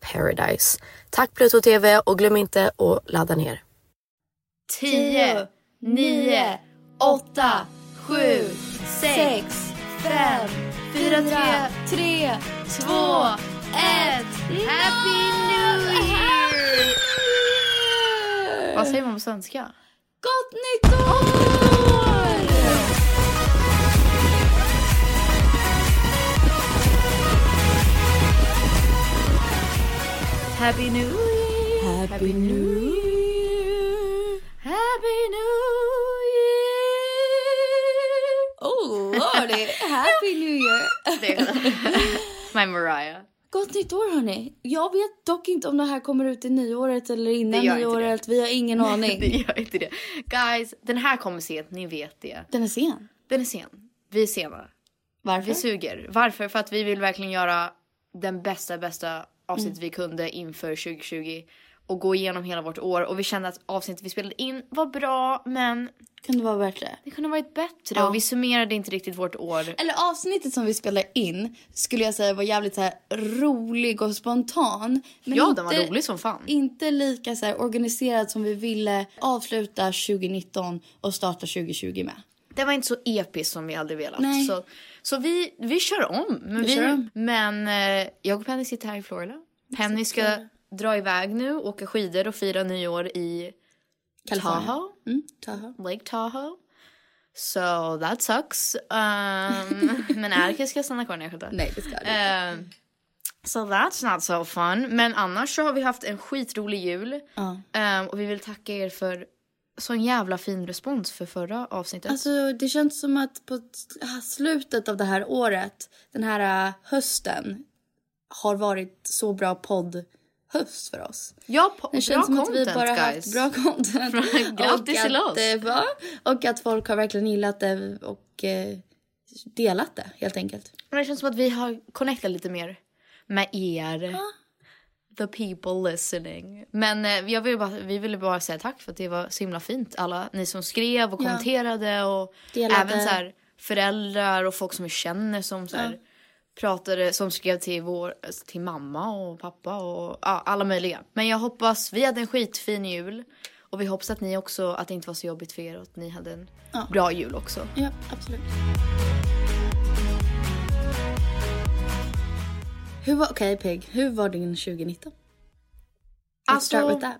paradise. Tack Pluto TV och glöm inte att ladda ner. 10, 9, 8, 7, 6, 5, 4, 3, 3, 2, 1. Happy New Year! Vad säger man på svenska? Gott nytt år! Happy New Year! Happy New Year! Happy New Year! Oh lordy, happy new year! My Mariah. Gott nytt år hörni. Jag vet dock inte om det här kommer ut i nyåret eller innan nyåret. Vi har ingen aning. det gör inte det. Guys, den här kommer sent, ni vet det. Den är sen. Den är sen. Vi är sena. Varför? Vi suger. Varför? För att vi vill verkligen göra den bästa, bästa avsnitt vi kunde inför 2020. Och gå igenom hela vårt år. Och vi kände att avsnittet vi spelade in var bra, men Kunde vara bättre. det kunde varit bättre. Ja. Och vi summerade inte riktigt vårt år. Eller avsnittet som vi spelar in skulle jag säga var jävligt så här rolig och spontan. Men ja, inte, den var rolig som fan. Inte lika så här organiserad som vi ville avsluta 2019 och starta 2020 med. Det var inte så episkt som vi hade velat. Nej. Så, så vi, vi kör om. Men, Vi vi, om. men eh, jag och Penny sitter här i Florida. Penny ska dra iväg nu, åka skidor och fira nyår i Kalifornien. Tahoe. Mm, Tahoe. Lake Tahoe. So that sucks. Um, men Erika ska stanna kvar när jag skjuter. Nej, det ska det Um, so that's not so fun. Men annars så har vi haft en skitrolig jul. Ja. Um, och vi vill tacka er för sån jävla fin respons för förra avsnittet. Alltså det känns som att på t- slutet av det här året, den här äh, hösten, har varit så bra poddhöst för oss. ja, po- Det bra känns som att content vi bara guys. haft bra content. Grattis till att, oss. eh, va? Och att folk har verkligen gillat det och eh, delat det helt enkelt. Men det känns som att vi har connectat lite mer med er. The people listening. Men eh, jag vill bara, vi ville bara säga tack för att det var så himla fint. Alla ni som skrev och kommenterade och Delade. även så här föräldrar och folk som vi känner som så här, pratade, som skrev till, vår, till mamma och pappa och ja, alla möjliga. Men jag hoppas, vi hade en skitfin jul. Och vi hoppas att ni också, att det inte var så jobbigt för er och att ni hade en Ja. bra jul också. Ja, absolut. Hur var, okej Peg, hur var din 2019? Let's Alltså- start with that.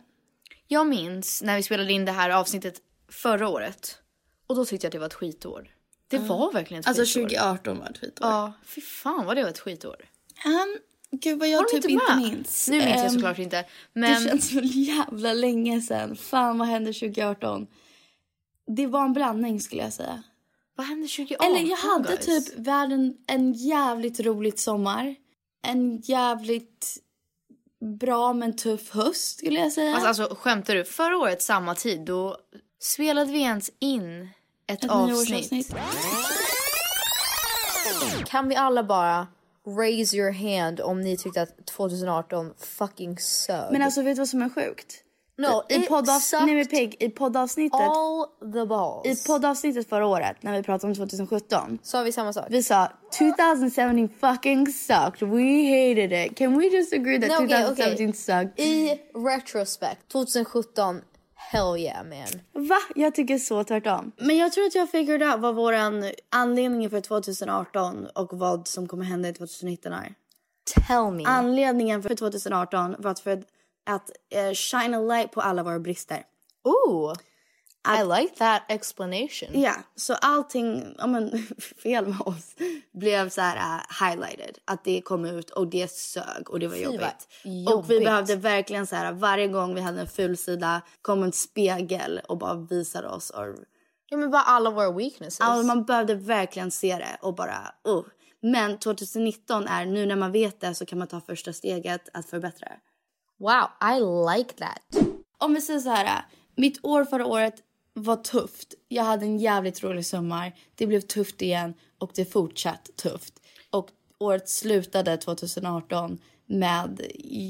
Jag minns när vi spelade in det här avsnittet förra året. Och då tyckte jag att det var ett skitår. Det var verkligen ett Alltså skitår. 2018 var ett skitår. Ja, fy fan vad det var ett skitår. Um, gud vad jag typ inte med? minns. Nu minns jag Ehm, såklart inte. Men Det känns så jävla länge sedan. Fan vad hände 2018? Det var en blandning skulle jag säga. vad hände 2018 Eller jag hade guys? typ världen en jävligt roligt sommar. En jävligt bra men tuff höst skulle jag säga. Alltså, alltså skämtar du? Förra året samma tid då spelade vi ens in ett, Ett avsnitt. Kan vi alla bara raise your hand om ni tyckte att 2018 fucking sög? Men alltså vet du vad som är sjukt? No, I, it poddav- sucked nej, men Peg, i poddavsnittet all the balls. I poddavsnittet förra året när vi pratade om 2017 Sa vi samma sak? vi sa 2017 fucking sucked. We hated it. Can we just agree that Nej, okej, 2017 okej. sucked? I retrospect, 2017, hell yeah man. Va? Jag tycker så tvärtom. Men jag tror att jag figured out vad våran anledning för 2018 och vad som kommer hända i 2019 är. Tell me. Anledningen för 2018 var att, för att eh, shine a light på alla våra brister. Ooh, I like that explanation. Ja, så allting ja, men, fel med oss blev så här uh, highlighted. Att det kom ut och det sög och det var jobbigt. vad Och vi jobbigt. behövde verkligen så här varje gång vi hade en ful sida kom en spegel och bara visade oss. Och, Ja men bara alla våra weaknesses. alltså, man behövde verkligen se det och bara uh. Men 2019 är nu när man vet det så kan man ta första steget att förbättra det. Wow, I like that. Om vi säger så här. Mitt år förra året var tufft. Jag hade en jävligt rolig sommar. Det blev tufft igen och det fortsatt tufft. Och året slutade 2018 med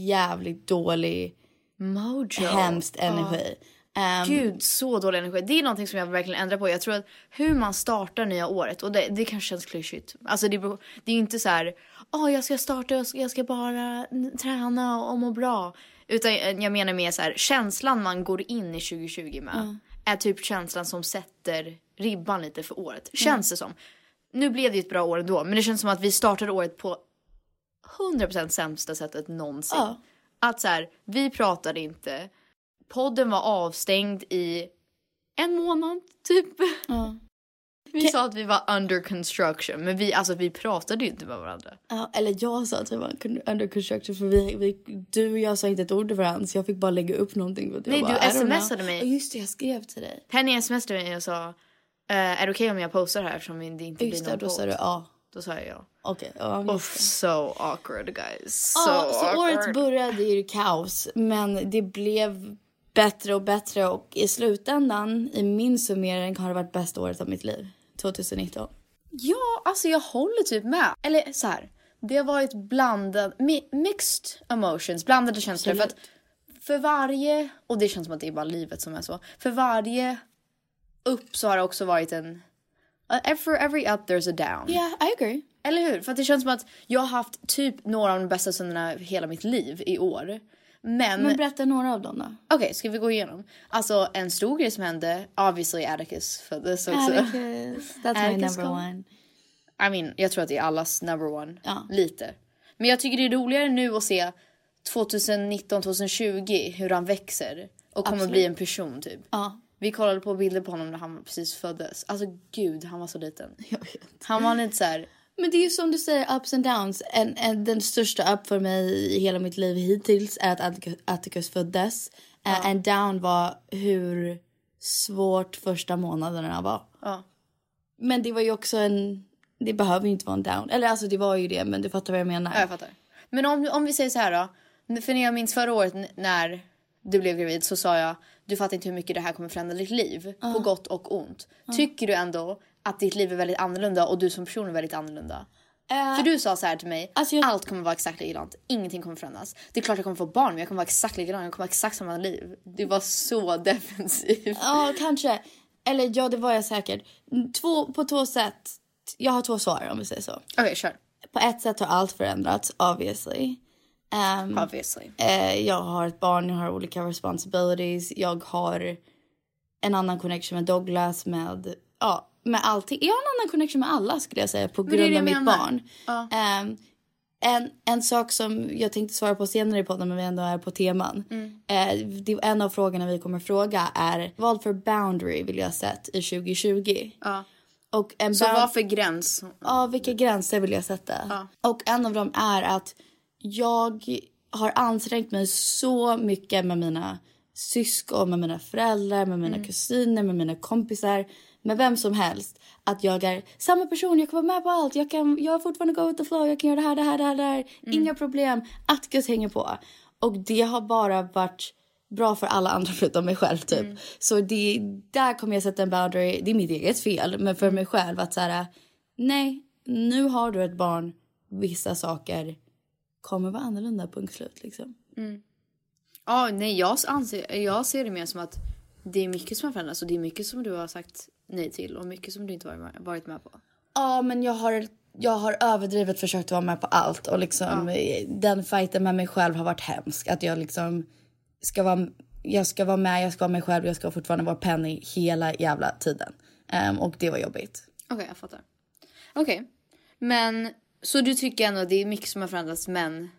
jävligt dålig, Mojo. hemskt energi. Ehm, Gud, så dålig energi. Det är någonting som jag verkligen ändrar på. Jag tror att hur man startar nya året, och det, det kanske känns klyschigt. Alltså det, beror- det är inte så här, åh jag ska starta, jag ska, jag ska bara träna och må bra. Utan jag jag menar mer så här, känslan man går in i 2020 med. Är typ känslan som sätter ribban lite för året. Känns det som. Nu blev det ju ett bra år ändå, men det känns som att vi startade året på 100% sämsta sättet någonsin. Ja. Att så här, vi pratade inte. Podden var avstängd i en månad typ. Ja. Vi sa att vi var under construction men vi, alltså, vi pratade ju inte med varandra. Ja, eller jag sa att vi var under construction för vi, vi, du och jag sa inte ett ord till varandra så jag fick bara lägga upp någonting. för Nej, bara, du smsade mig. Ja, just det, jag skrev till dig. Penny smsade mig och sa eh, är det okej om jag postar här eftersom det inte Just blir det, någon då sa podd? du ja. Då sa jag ja. Okej, ja, Uff, det. so awkward guys. So Ja, så awkward. året började i kaos, men det blev bättre och bättre och i slutändan, i min summering, har det varit bästa året av mitt liv. 2019. Ja, alltså jag håller typ med. Eller så här. Det har varit blandad, mi- mixed emotions, blandade känslor. För, att för varje, och det känns som att det är bara livet som är så. För varje upp så har det också varit en, uh, for every up there's a down. Yeah, I agree. Eller hur? För att det känns som att jag har haft typ några av de bästa stunderna hela mitt liv i år. Men, Men berätta några av dem då. okej, ska vi gå igenom? Alltså en stor grej som hände, obviously Atticus föddes också. Atticus, that's my Atticus number kom. one. I mean, jag tror att det är allas number one. Ja. Lite. Men jag tycker det är roligare nu att se 2019, 2020 hur han växer. Och kommer Absolut. bli en person typ. Ja, Vi kollade på bilder på honom när han precis föddes. Alltså gud, han var så liten. Han var lite så här. Men det är ju som du säger, ups and downs. En, en, den största up för mig i hela mitt liv hittills är att Atticus, föddes. Eh, En down var hur svårt första månaderna var. Ja. Men det var ju också en... Det behöver ju inte vara en down. Eller alltså det var ju det, men du fattar vad jag menar. Ja, jag fattar. Men om, om vi säger så här då. För när jag minns förra året när du blev gravid så sa jag du fattar inte hur mycket det här kommer förändra ditt liv. På gott och ont. Tycker du ändå att ditt liv är väldigt annorlunda och du som person är väldigt annorlunda? För du sa så här till mig, Alltså, jag- allt kommer vara exakt likadant. Ingenting kommer förändras. Det är klart jag kommer få barn men jag kommer vara exakt likadan. Jag kommer ha exakt samma liv. Det var så defensivt. Ja, kanske. Eller ja, det var jag säkert. Två, på två sätt. Jag har två svar om vi säger så. Okej, kör. På ett sätt har allt förändrats, obviously. Ehm, Obviously. eh, jag har ett barn, jag har olika responsibilities. Jag har en annan connection med Douglas, med, ja, med allting. Jag har en annan connection med alla skulle jag säga på det grund det av jag mitt menar. barn. Ja. Ehm, en, en sak som jag tänkte svara på senare i podden men vi ändå är på teman. Mm. Eh, det, en av frågorna vi kommer fråga är vad för boundary vill jag sett i 2020? Ja. Och en Så vad för gräns? Ja, vilka gränser vill jag sätta? Och en av dem är att jag har ansträngt mig så mycket med mina syskon, med mina föräldrar, med mina kusiner, med mina kompisar, med vem som helst. Att jag är samma person, jag kan vara med på allt. Jag kan jag fortfarande go with the flow, jag kan göra det här, det här, det här, det här. Inga problem. Atticus hänger på. Och det har bara varit bra för alla andra förutom mig själv typ. Så det, där kommer jag sätta en boundary. Det är mitt eget fel, men för mig själv att så här, nej, nu har du ett barn. Vissa saker kommer vara annorlunda, punkt slut liksom. Ja, nej jag, anser, jag ser det mer som att det är mycket som har förändrats och det är mycket som du har sagt nej till och mycket som du inte varit med, varit med på. Ja, men jag har, jag har överdrivet försökt vara med på allt och liksom eh, den fighten med mig själv har varit hemsk. Att jag liksom ska vara, jag ska vara med, jag ska vara mig själv, jag ska fortfarande vara Penny hela jävla tiden. Ehm, och det var jobbigt. Okej, jag fattar. Okej, men så du tycker ändå att det är mycket som har förändrats men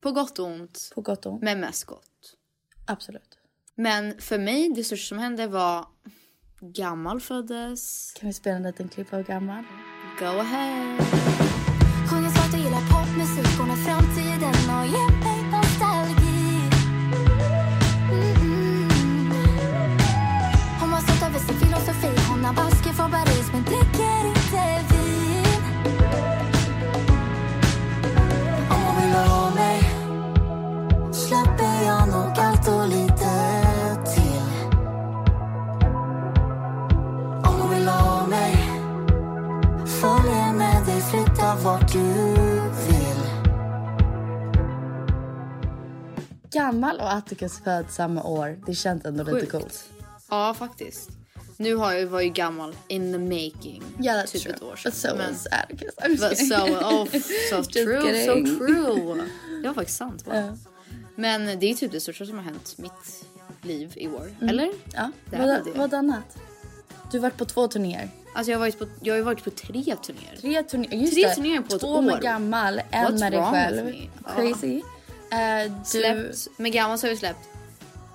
på gott och ont, På gott och ont. men mest gott. Absolut. Men för mig, det största som hände var gammal föddes. Kan vi spela en liten klipp av gammal? Go ahead. Gammal och Atticus född samma år. Det känns ändå lite Sjukt. coolt. Ja, faktiskt. Nu har jag, var ju gammal in the making. Yeah, that's typ true. ett år But so sedan. Men- Atticus. I'm But kidding. so, oh, so true, so true. Det var faktiskt sant. Wow. Ja. Men det är typ det största som har hänt mitt liv i år. Mm. Eller? Ja, vad, det. vad annat? Du har varit på två turnéer. Alltså jag har varit på, jag har varit på tre turnéer. Tre turnéer, just Tre det. turnéer på ett Två år. med gammal, en What's med dig själv. me? Ja. Eh, du, Släppt, med gammal så har vi släppt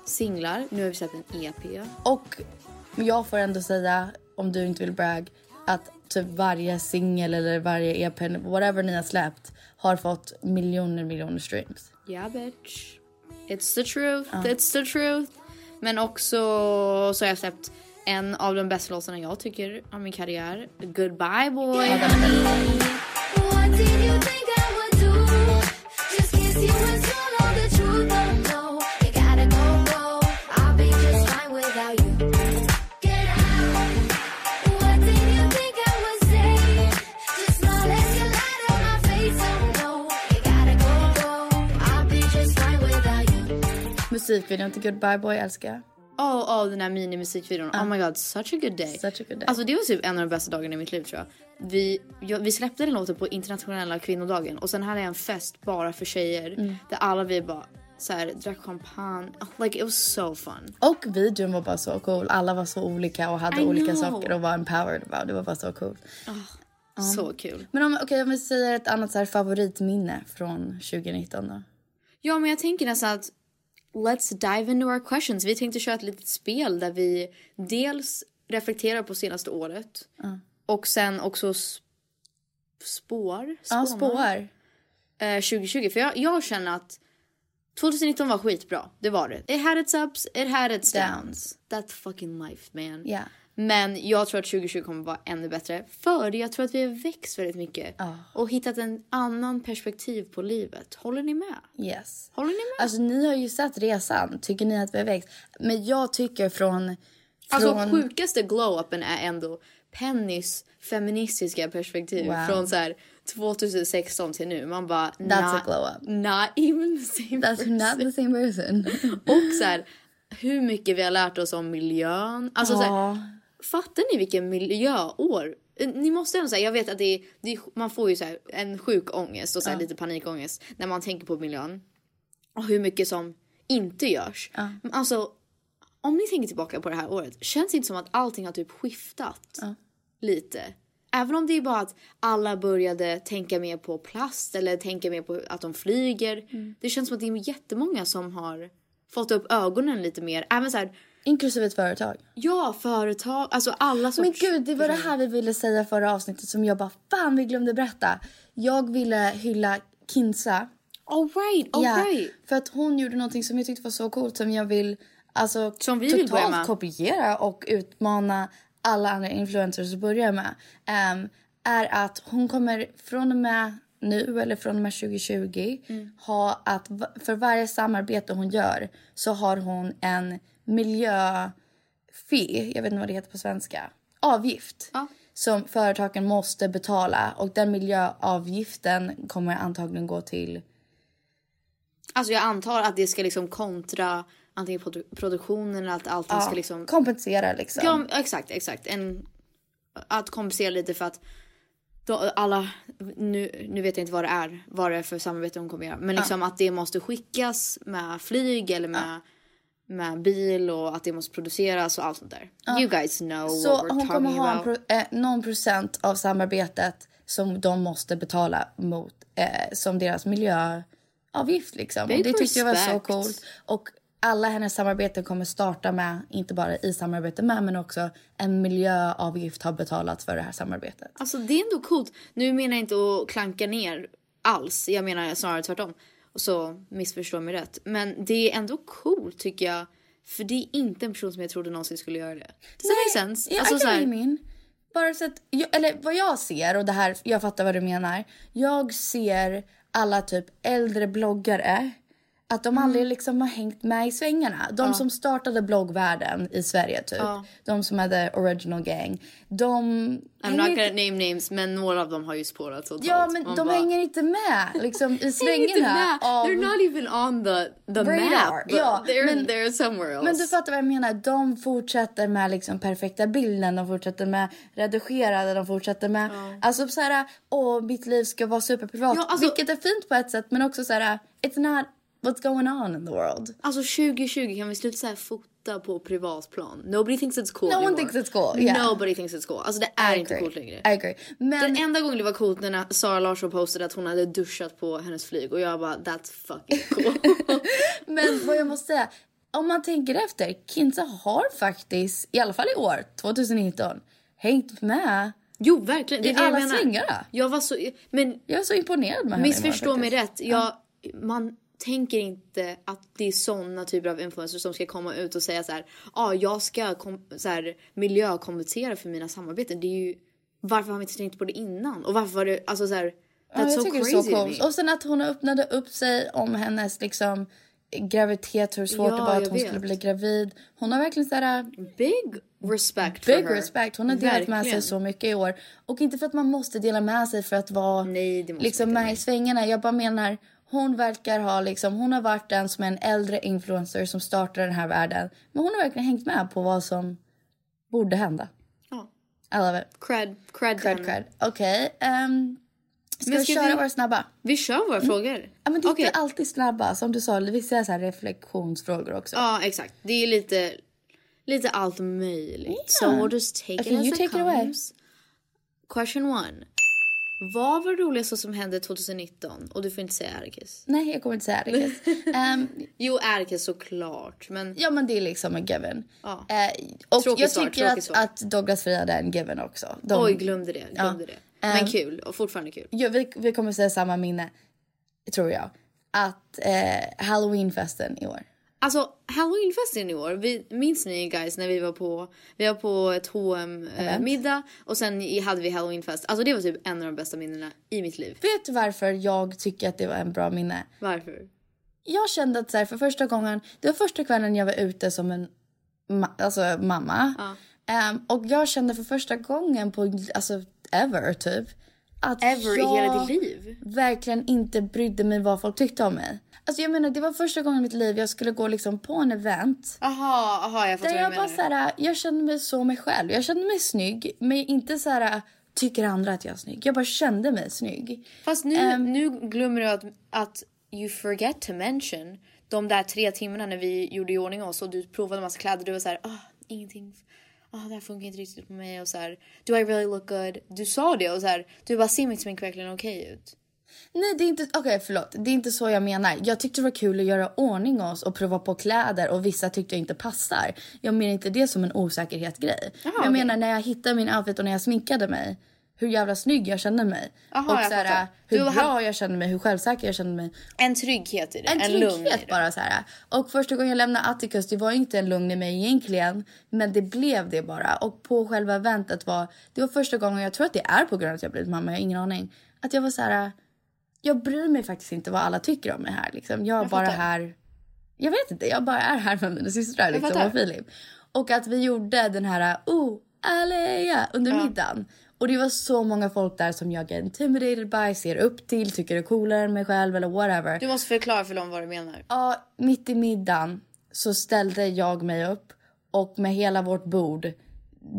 singlar. Nu har vi släppt en EP. och jag får ändå säga, om du inte vill brag, att typ varje singel eller varje EP, whatever ni har släppt, har fått miljoner miljoner streams. Yeah bitch. It's the truth. It's the truth. Men också så har jag släppt en av de bästa låtarna jag tycker av min karriär. Goodbye boy. What Musikvideon till Goodbye Boy älskar jag. Oh, oh, den här minimusikvideon. Oh my god, such a good day. Such a good day. Alltså det var typ en av de bästa dagarna i mitt liv tror jag. Vi, jag, vi släppte den låten på internationella kvinnodagen och sen hade jag en fest bara för tjejer. Mm. Där alla vi bara så här, drack champagne. Oh, like it was so fun. Och videon var bara så cool. Alla var så olika och hade I olika know. saker och var empowered about. Det var bara så coolt. Så kul. Men om, okej, om vi säger ett annat så här favoritminne från 2019 då? Ja men jag tänker nästan att let's dive into our questions. Vi tänkte köra ett litet spel där vi dels reflekterar på senaste året. Och sen också s- spår. Ja, spår. eh, 2020. För jag, jag känner att 2019 var skitbra. Det var det. It had its ups, it had its downs. That fucking life man. Ja. Men jag tror att 2020 kommer vara ännu bättre. För jag tror att vi har växt väldigt mycket. Och hittat en annan perspektiv på livet. Håller ni med? Yes. Håller ni med? Alltså ni har ju sett resan. Tycker ni att vi har växt? Men jag tycker från... Alltså från sjukaste glow-upen är ändå Pennys feministiska perspektiv. Wow. Från så här 2016 till nu. Man bara... That's a not, glow up. Not even the same That's person. not the same person. Och så här, hur mycket vi har lärt oss om miljön. Alltså så här. Fattar ni vilken miljöår? Eh, Ni måste ändå säga, jag vet att det är, det är, man får ju så här en sjuk ångest och så här lite panikångest när man tänker på miljön. Och hur mycket som inte görs. Men alltså, om ni tänker tillbaka på det här året, känns det inte som att allting har typ skiftat lite? Även om det är bara att alla började tänka mer på plast eller tänka mer på att de flyger. Det känns som att det är jättemånga som har fått upp ögonen lite mer. Även så här, Inklusive ett företag. ja, företag, alltså alla sorts... Men gud, det var det här vi ville säga förra avsnittet som jag bara fan vi glömde berätta. Jag ville hylla Kinsa. All right, all Ja, right. för att hon gjorde någonting som jag tyckte var så coolt som jag vill alltså Som vi vill börja totalt med. kopiera och utmana alla andra influencers att börja med. Ehm, är att hon kommer från och med nu eller från och med 2020 Mm. ha att för varje samarbete hon gör så har hon en miljöfee, jag vet inte vad det heter på svenska, avgift. Ja. Som företagen måste betala och den miljöavgiften kommer antagligen gå till Alltså jag antar att det ska liksom kontra antingen produ- produktionen eller att allting ska liksom... kompensera liksom. Ja, exakt, exakt. En, att kompensera lite för att då, alla, nu, nu vet jag inte vad det är, vad det är för samarbete hon kommer göra. Men liksom att det måste skickas med flyg eller med, med bil och att det måste produceras och allt sånt där. You guys know Så what we're hon kommer ha en pro, eh, någon procent av samarbetet som de måste betala mot eh, som deras miljöavgift liksom. Och det tyckte jag var så respect. coolt. Och alla hennes samarbeten kommer starta med, inte bara i samarbete med, men också en miljöavgift har betalats för det här samarbetet. Alltså det är ändå coolt. Nu menar jag inte att klanka ner alls. Jag menar snarare tvärtom. Så missförstå mig rätt. Men det är ändå coolt tycker jag. För det är inte en person som jag trodde någonsin skulle göra det. Does that make sense? Ja, alltså, I så här, mean. Bara så att, jag, eller vad jag ser, och det här, jag fattar vad du menar. Jag ser alla typ äldre bloggare, att de aldrig Mm. liksom har hängt med i svängarna. De som startade bloggvärlden i Sverige typ. De som hade original gang. De I'm not gonna name names men några av dem har ju spårat totalt. Ja men Man de bara, hänger inte med liksom i "Häng inte svängarna. med. av- They're not even on the, the Radar. map. Ja, they're, men- they're somewhere else. Men du fattar vad jag menar. De fortsätter med liksom perfekta bilden, de fortsätter med redigerade, de fortsätter med... Alltså så här, åh mitt liv ska vara superprivat. Ja, alltså- Vilket är fint på ett sätt men också så här, it's not what's going on in the world. Alltså 2020 kan vi sluta så här fota på privatplan. Nobody thinks it's cool No one anymore. thinks it's cool, yeah. Nobody thinks it's cool. Alltså det är I inte agree. coolt längre. I agree. Men Den enda gången det var coolt när Sara Larsson postade att hon hade duschat på hennes flyg och jag bara that's fucking cool. Men vad jag måste säga, om man tänker efter, Kinsa har faktiskt, i alla fall i år, 2019, hängt med. jo verkligen, det är I det jag alla menar. svängarna. Jag var så, men Jag är så imponerad med henne missförstå mig rätt. Jag, man tänker inte att det är såna typer av influencers som ska komma ut och säga så här, ja ah, jag ska så här, miljökompensera för mina samarbeten. Det är ju, varför har vi inte tänkt på det innan? Och varför var det, alltså så här, that's Ja, jag so crazy så. Och sen att hon öppnade upp sig om hennes liksom graviditet, hur svårt Ja, det var att hon vet. skulle bli gravid. Hon har verkligen såhär Big respect for big her. respect. Hon har delat med sig så mycket i år. Och inte för att man måste dela med sig för att vara Nej, liksom med i svängarna. Jag bara menar, hon verkar ha liksom, hon har varit den som är en äldre influencer som startade den här världen. Men hon har verkligen hängt med på vad som borde hända. Ja. I love it. Cred, cred, Cred, cred. Okej, ehm, ska Men vi ska köra vi- våra snabba? Vi kör våra frågor. Ja, men det är Okej. inte alltid snabba. Som du sa, vissa är så här reflektionsfrågor också. Ja, exakt. Det är lite, lite allt möjligt. So we'll just take Okay, it as you it take it away. comes. Question one. Vad var det roligaste som hände 2019? Och du får inte säga Erkis. Nej, jag kommer inte säga det. um, Jo, Erkis såklart. Men ja, men det är liksom en given. Ja. Eh, och Tråkigt jag svar, tycker att, svar. att Douglas Friad är en given också. De, oj, glömde det. Glömde det. Men Ehm, kul. Och fortfarande kul. ja, vi, vi kommer säga samma minne, tror jag. Att eh, halloweenfesten i år. Alltså halloweenfesten i år, vi, minns ni guys när vi var på, vi var på ett hm eh, middag och sen i- hade vi halloweenfest. Alltså det var typ en av de bästa minnena i mitt liv. Vet du varför jag tycker att det var en bra minne? Varför? Jag kände att så här, för första gången, det var första kvällen jag var ute som en ma- alltså, mamma. Ehm, och jag kände för första gången på, alltså ever typ, att Ever i jag hela ditt liv? verkligen inte brydde mig vad folk tyckte om mig. Alltså jag menar det var första gången i mitt liv jag skulle gå liksom på en event. Aha, aha jag fattar Där jag bara såhär, jag kände mig så mig själv. Jag kände mig snygg men inte såhär tycker andra att jag är snygg. Jag bara kände mig snygg. Fast nu, Ehm. nu glömmer du att, att you forget to mention de där tre timmarna när vi gjorde i ordning oss och du provade massa kläder. Du var så här, ah, ingenting. Ah, det här funkar inte riktigt på mig och så här, do I really look good? Du sa det och så här, du bara, ser mitt smink verkligen okej ut? Nej det är inte, okej förlåt. Det är inte så jag menar. Jag tyckte det var kul att göra ordning oss och prova på kläder och vissa tyckte jag inte passar. Jag menar inte det som en osäkerhetsgrej. jag okej. menar när jag hittade min outfit och när jag sminkade mig. Hur jävla snygg jag kände mig. Aha, och såhär, hur bra har- jag kände mig, hur självsäker jag kände mig. En trygghet i det, En en, trygghet bara så här. Och första gången jag lämnade Atticus, det var inte en lugn i mig egentligen. Men det blev det bara. Och på själva eventet var, det var första gången, jag tror att det är på grund av att jag blivit mamma, jag har ingen aning. Att jag var så här, jag bryr mig faktiskt inte vad alla tycker om mig här liksom. Jag är Jag bara fattar. här, jag vet inte, jag bara är här med mina systrar liksom fattar. och Filip. Och att vi gjorde den här, oh, Alea under middagen. Och det var så många folk där som jag är intimidated by, ser upp till, tycker är coolare än mig själv eller whatever. Du måste förklara för dem vad du menar. Ja, mitt i middagen så ställde jag mig upp och med hela vårt bord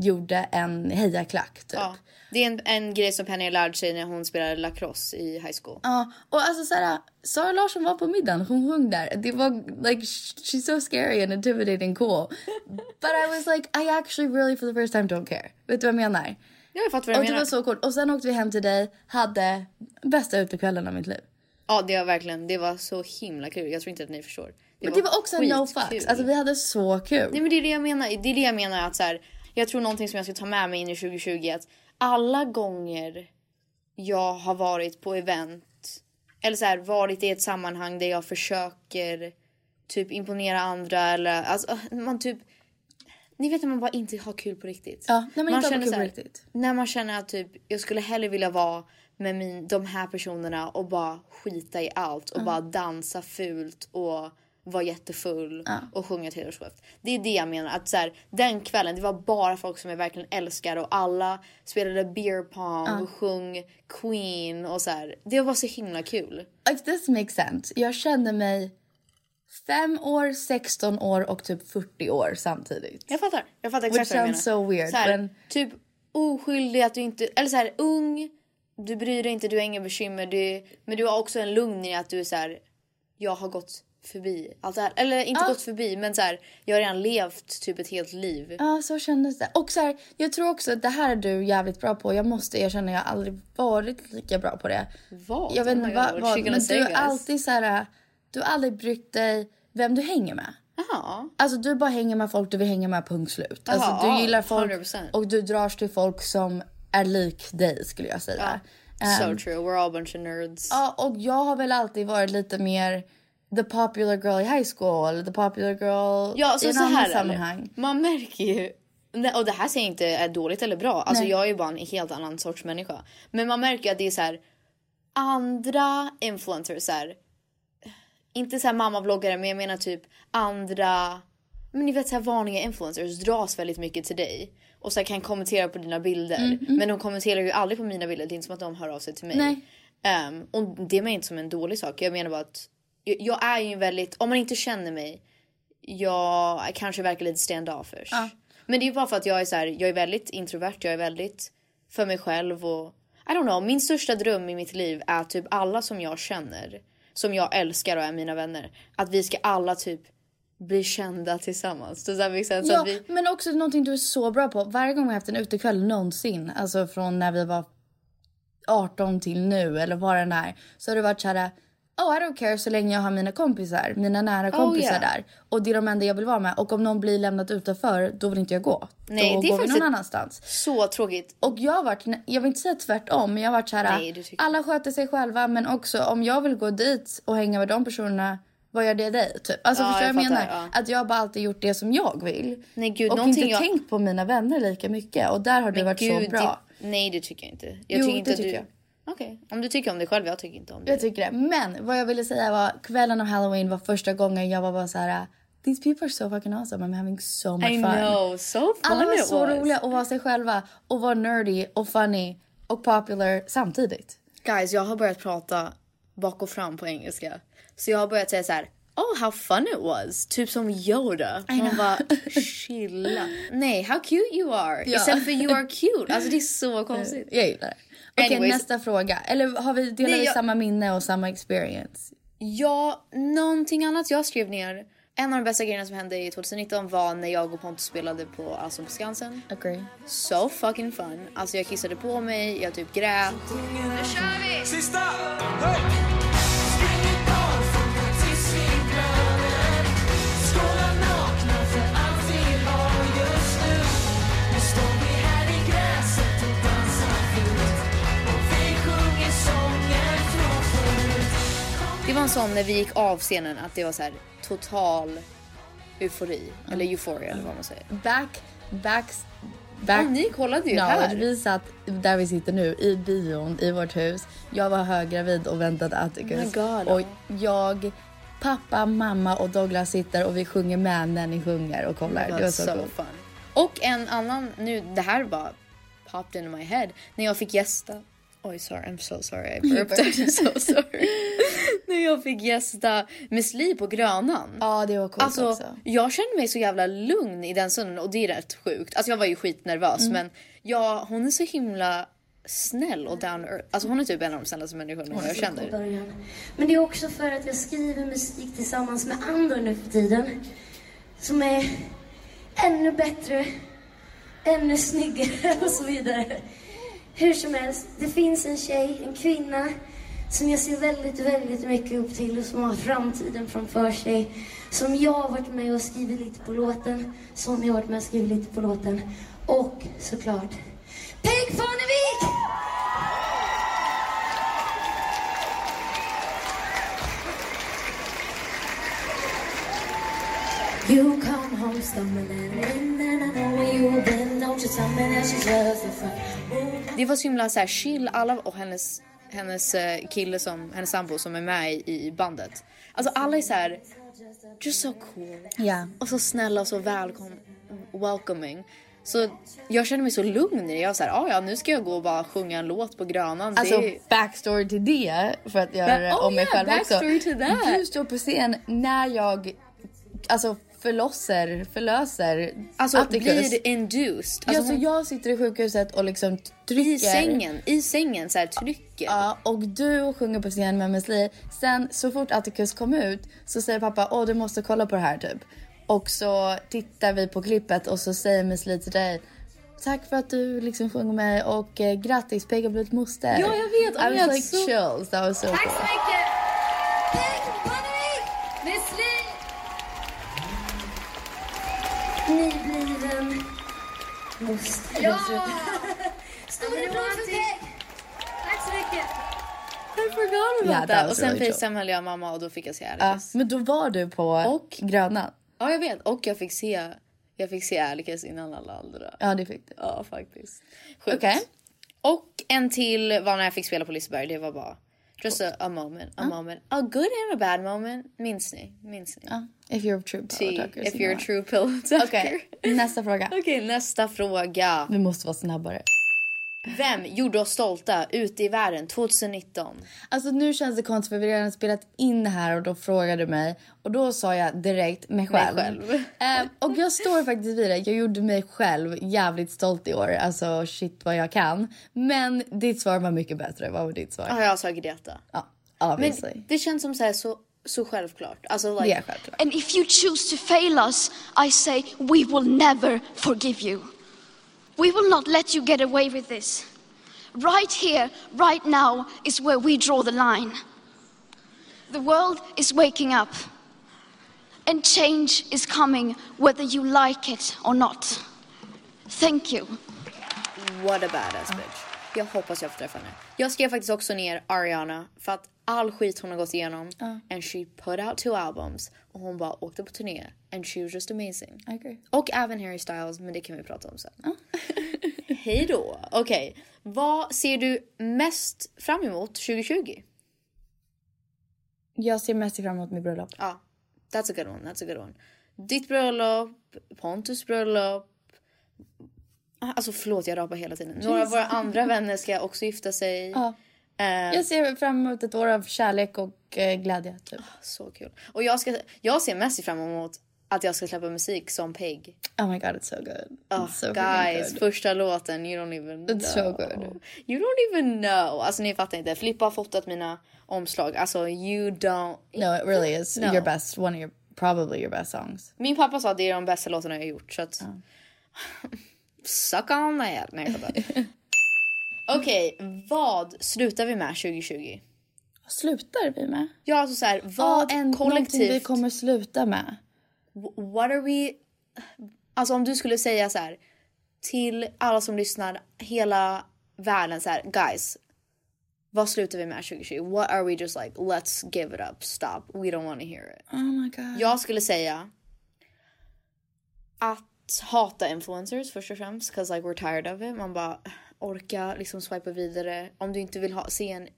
gjorde en hejaklack typ. Ja, det är en, en grej som Penny lärde sig när hon spelade lacrosse i high school. Ja, och alltså såhär, Sara Larsson var på middagen, hon sjöng där. Det var like, she's so scary and intimidating cool. But I was like, I actually really for the first time don't care. Vet du vad jag menar? Ja, jag fattar vad du Och det menar. var så coolt. Och sen åkte vi hem till dig, hade bästa utekvällen av mitt liv. Ja, det var verkligen, det var så himla kul. Jag tror inte att ni förstår. Men det var också en no fucks. Alltså vi hade så kul. Nej men det är det jag menar. Det är det jag menar att så här, jag tror någonting som jag ska ta med mig in i 2020 är att alla gånger jag har varit på event eller så här, varit i ett sammanhang där jag försöker typ imponera andra eller alltså man typ ni vet när man bara inte har kul på riktigt. Ja, när man inte har kul så på här, riktigt. När man känner att typ jag skulle hellre vilja vara med min, de här personerna och bara skita i allt och bara dansa fult och vara jättefull och sjunga Taylor Swift. Det är det jag menar. Att så här, den kvällen det var bara folk som jag verkligen älskar och alla spelade beer pong och sjöng Queen och så här. Det var så himla kul. If this makes sense. Jag kände mig fem år, 16 år och typ 40 år samtidigt. Jag fattar. Jag fattar Which exakt vad du menar. so weird, Så här, men- Typ oskyldig att du inte, eller så här ung, du bryr dig inte, du har inga bekymmer. Du, men du har också en lugn i att du är så här, jag har gått förbi allt det här. Eller inte gått förbi men så här, jag har redan levt typ ett helt liv. Ja, så kändes det. Och så här, jag tror också att det här är du jävligt bra på. Jag måste erkänna, jag har aldrig varit lika bra på det. Vad? Jag vet Oh inte my vad, men du är alltid så här, du har aldrig brytt dig vem du hänger med. Jaha. Alltså du bara hänger med folk du vill hänga med punkt slut. Alltså Jaha, du gillar folk 100%. och du dras till folk som är lik dig skulle jag säga. So Ehm, true, we're all a bunch of nerds. Ja, och jag har väl alltid varit lite mer the popular girl i high school eller the popular girl Ja, i så en så här sammanhang. Man märker ju och det här säger jag inte är dåligt eller bra. Alltså Nej. jag är ju bara en helt annan sorts människa. Men man märker att det är så här andra influencers här. Inte så här mammavloggare men jag menar typ andra men ni vet så här vanliga influencers dras väldigt mycket till dig och så här kan kommentera på dina bilder. Men de kommenterar ju aldrig på mina bilder. Det är inte som att de hör av sig till mig. Nej. Ehm, och det menar jag inte som en dålig sak. Jag menar bara att jag, är ju väldigt, om man inte känner mig, jag kanske verkar lite standoffish. Men det är ju bara för att jag är så här, jag är väldigt introvert, jag är väldigt för mig själv och I don't know, min största dröm i mitt liv är typ alla som jag känner, som jag älskar och är mina vänner, att vi ska alla typ bli kända tillsammans. Does that make sense? Ja, vi, men också någonting du är så bra på. Varje gång vi har haft en utekväll någonsin, alltså från när vi var 18 till nu eller vad den är, så har det varit såhär Oh I don't care så länge jag har mina kompisar, mina nära kompisar yeah. där. Och det är de enda jag vill vara med. Och om någon blir lämnat utanför, då vill inte jag gå. Nej, då det är går vi faktiskt någon annanstans. så tråkigt. Och jag har varit, jag vill inte säga tvärtom, men jag har varit såhär, Nej, du tycker- alla sköter sig själva men också om jag vill gå dit och hänga med de personerna, vad gör det dig? Typ. Alltså Ja, förstår jag jag, fattar, menar? ja. Att jag bara alltid gjort det som jag vill. Nej, gud, och inte jag- tänkt på mina vänner lika mycket. Och där har du varit så bra. Det, nej det tycker jag inte. Jag Jo, tycker inte det att du... tycker jag. Okej, om du tycker om dig själv, jag tycker inte om det. Jag tycker det. Men vad jag ville säga var kvällen av halloween var första gången jag var bara så här. These people are so fucking awesome. I'm having so much I fun. know, so fun Alla var så was. roliga och var sig själva och var nerdy och funny. och popular samtidigt. Guys, jag har börjat prata bak och fram på engelska. Så jag har börjat säga så här. Oh, how fun it was. Typ som Yoda. Man bara, chilla. Nej, how cute you are. Ja. Istället för you are cute. Alltså det är så konstigt. Jag gillar det. Okej, Anyways. nästa fråga. Eller har vi, delar Nej, vi jag- samma minne och samma experience? Ja, någonting annat jag skrev ner. En av de bästa grejerna som hände i 2019 var när jag och Pontus spelade på Allsång på Skansen. Agree. So fucking fun. Alltså jag kissade på mig, jag typ grät. Nu kör vi! Sista! Hej! Var en sån när vi gick av scenen att det var så här total eufori. Eller euphoria eller vad man säger. Back, back, back. Ja, ni kollade ju Ja, här. vi satt där vi sitter nu i bion i vårt hus. Jag var höggravid och väntade Atticus. Oh och jag, pappa, mamma och Douglas sitter och vi sjunger med när ni sjunger och kollar. Det var så, so coolt. fun. Och en annan, nu det här bara popped into my head. När jag fick gästa. Oj sorry, I'm so sorry I burped. I'm so sorry. när jag fick gästa Miss Li på Grönan. Ja, det var coolt Alltså, också. jag kände mig så jävla lugn i den stunden och det är rätt sjukt. Alltså jag var ju skitnervös Mm. men ja, hon är så himla snäll och down earth. Alltså hon är typ en av de snällaste människorna jag känner. början. Men det är också för att jag skriver musik tillsammans med andra nu för tiden. Som är ännu bättre, ännu snyggare och så vidare. Hur som helst, det finns en tjej, en kvinna som jag ser väldigt, väldigt mycket upp till och som har framtiden framför sig. Som jag har varit med och skrivit lite på låten, som jag har varit med och skrivit lite på låten. Och såklart Peg Parnevik! You come home stumbling and then I know you've been. You det var så himla så här chill alla och hennes, hennes eh, kille som, hennes sambo som är med i, i bandet. Alltså alla är så här just so cool. Ja. Och så snälla och så välkom, welcoming. Så jag kände mig så lugn i det. Jag var så här, ah, ja nu ska jag gå och bara sjunga en låt på Grönan. Alltså är- backstory till det för att göra det oh om mig yeah, själv också. Du står på scen när jag alltså förlosser, förlöser Alltså Atticus. blir induced. ja, Alltså, så hon- jag sitter i sjukhuset och liksom trycker. I sängen, i sängen så här trycker. Ja, och du sjunger på scen med Miss Li. Sen så fort Atticus kom ut så säger pappa åh du måste kolla på det här typ. Och så tittar vi på klippet och så säger Miss Li till dig Tack för att du liksom sjunger med och eh, grattis Peg har blivit moster. Ja, jag vet. Oh I was like så- chills. That was so Tack cool. så mycket! Ni blir en moster. Ja! Stor applåd för Peg! Tack så mycket! That. was Och sen really facetimade jag mamma och då fick jag se Ja, Alex. men då var du på Och? Grönan. Ja jag vet. Och jag fick se, jag fick se Alex innan alla andra. Ja det fick du. Ja faktiskt. Sjukt. Okej. Och en till var när jag fick spela på Liseberg. Det var bara just a, a moment, a moment. A good and a bad moment. Minns ni? Minns ni? Ja, if you're a true pillow talker. if you're a true pillow talker. Okej, nästa fråga. Okej, nästa fråga. Vi måste vara snabbare. Vem gjorde oss stolta ute i världen 2019? Alltså nu känns det konstigt för vi har redan spelat in det här och då frågade du mig och då sa jag direkt mig själv. själv. Ehm, och jag står faktiskt vid det. Jag gjorde mig själv jävligt stolt i år. Alltså shit vad jag kan. Men ditt svar var mycket bättre. Vad var ditt svar? Ja, jag sa Greta. Ja, Men obviously. det känns som så, här, så, så självklart. Alltså, like, Det självklart. And if you choose to fail us, I say we will never forgive you. We will not let you get away with this. Right here, right now, is where we draw the line. The world is waking up, and change is coming whether you like it or not. Thank you. What a badass bitch. Jag hoppas jag får träffa henne. Jag skrev faktiskt också ner Ariana för att all skit hon har gått igenom. And she put out two albums. Och hon bara åkte på turné. And she was just amazing. I agree. Och även Harry Styles, men det kan vi prata om sen. Hej då. Okej, vad ser du mest fram emot 2020? Jag ser mest fram emot mitt bröllop. Ja, that's a good one. That's a good one. Ditt bröllop, Pontus bröllop. Alltså förlåt jag rapar hela tiden. Några av våra andra vänner ska också gifta sig. Ja. Eh, Jag ser fram emot ett år av kärlek och eh, glädje. Typ. Så kul. Och jag, ska, jag ser mest fram emot att jag ska släppa musik som Peg. Oh my god, it's so good. Oh, so guys, good. första låten, you don't even know. It's so good. You don't even know. Alltså ni fattar inte. Filippa har fotat mina omslag. Alltså you don't. No, it really is No. your best, one of your, probably your best songs. Min pappa sa att det är de bästa låtarna jag har gjort. Så att... Suck on that. Nej jag. Okej, vad slutar vi med 2020? Vad slutar vi med? Ja, alltså så här, vad en, någonting vi kollektivt... kommer sluta med. Wh- What are we... Alltså om du skulle säga så här till alla som lyssnar, hela världen så här, guys. Vad slutar vi med 2020? What are we just like, let's give it up, stop, we don't want to hear it. Oh my god. Jag skulle säga att hata influencers först och främst, cause like we're tired of it. Man bara orka liksom swipa vidare. Om du inte vill ha, se en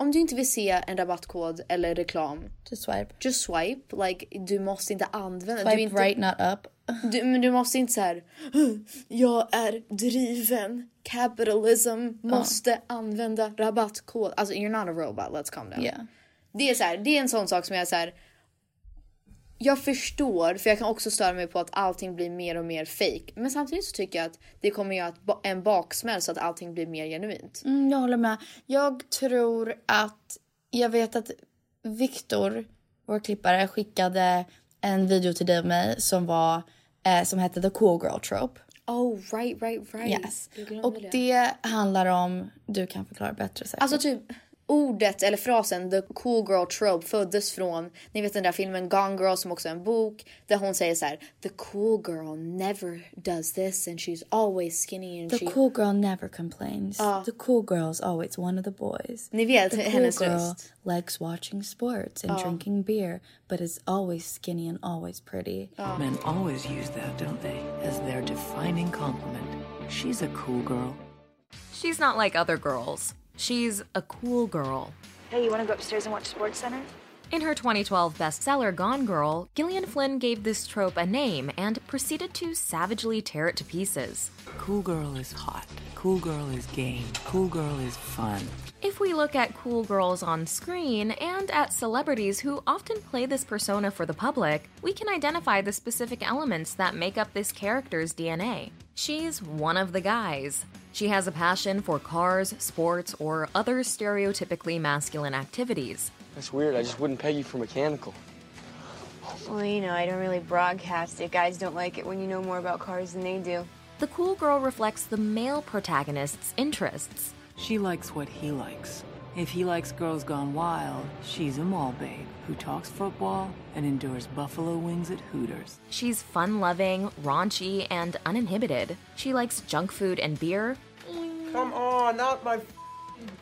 om du inte vill se en rabattkod eller reklam. Just swipe. Just swipe. Like, du måste inte använda. Swipe du inte, right, not up. Du, men du måste inte så här. Jag är driven. Capitalism måste använda rabattkod. Alltså you're not a robot. Let's calm down. Yeah. Det är så här, det är en sån sak som jag är så här. Jag förstår, för jag kan också störa mig på att allting blir mer och mer fake. Men samtidigt så tycker jag att det kommer göra en baksmäll så att allting blir mer genuint. Mm, jag håller med. Jag tror att... Jag vet att Viktor, vår klippare, skickade en video till dig och mig som var eh, som hette The Cool Girl Trope. Oh right, right, right. Yes. Och det handlar om... Du kan förklara bättre säkert. Alltså typ ordet eller frasen the cool girl trope föddes från, ni vet den där filmen Gone Girl som också är en bok där hon säger så här: the cool girl never does this and she's always skinny and The she... cool girl never complains. The cool girl is always one of the boys. Ni vet The cool hennes girl röst. likes watching sports and drinking beer, but is always skinny and always pretty. Men always use that, don't they? As their defining compliment. She's a cool girl. She's not like other girls. She's a cool girl. Hey, you want to go upstairs and watch Sports Center? In her 2012 bestseller Gone Girl, Gillian Flynn gave this trope a name and proceeded to savagely tear it to pieces. Cool girl is hot. Cool girl is game. Cool girl is fun. If we look at cool girls on screen and at celebrities who often play this persona for the public, we can identify the specific elements that make up this character's DNA. She's one of the guys. She has a passion for cars, sports, or other stereotypically masculine activities. That's weird. I just wouldn't peg you for mechanical. Well, you know, I don't really broadcast it. Guys don't like it when you know more about cars than they do. The cool girl reflects the male protagonist's interests. She likes what he likes. If he likes girls gone wild, she's a mall babe who talks football and endures buffalo wings at Hooters. She's fun loving, raunchy, and uninhibited. She likes junk food and beer. Come on, not my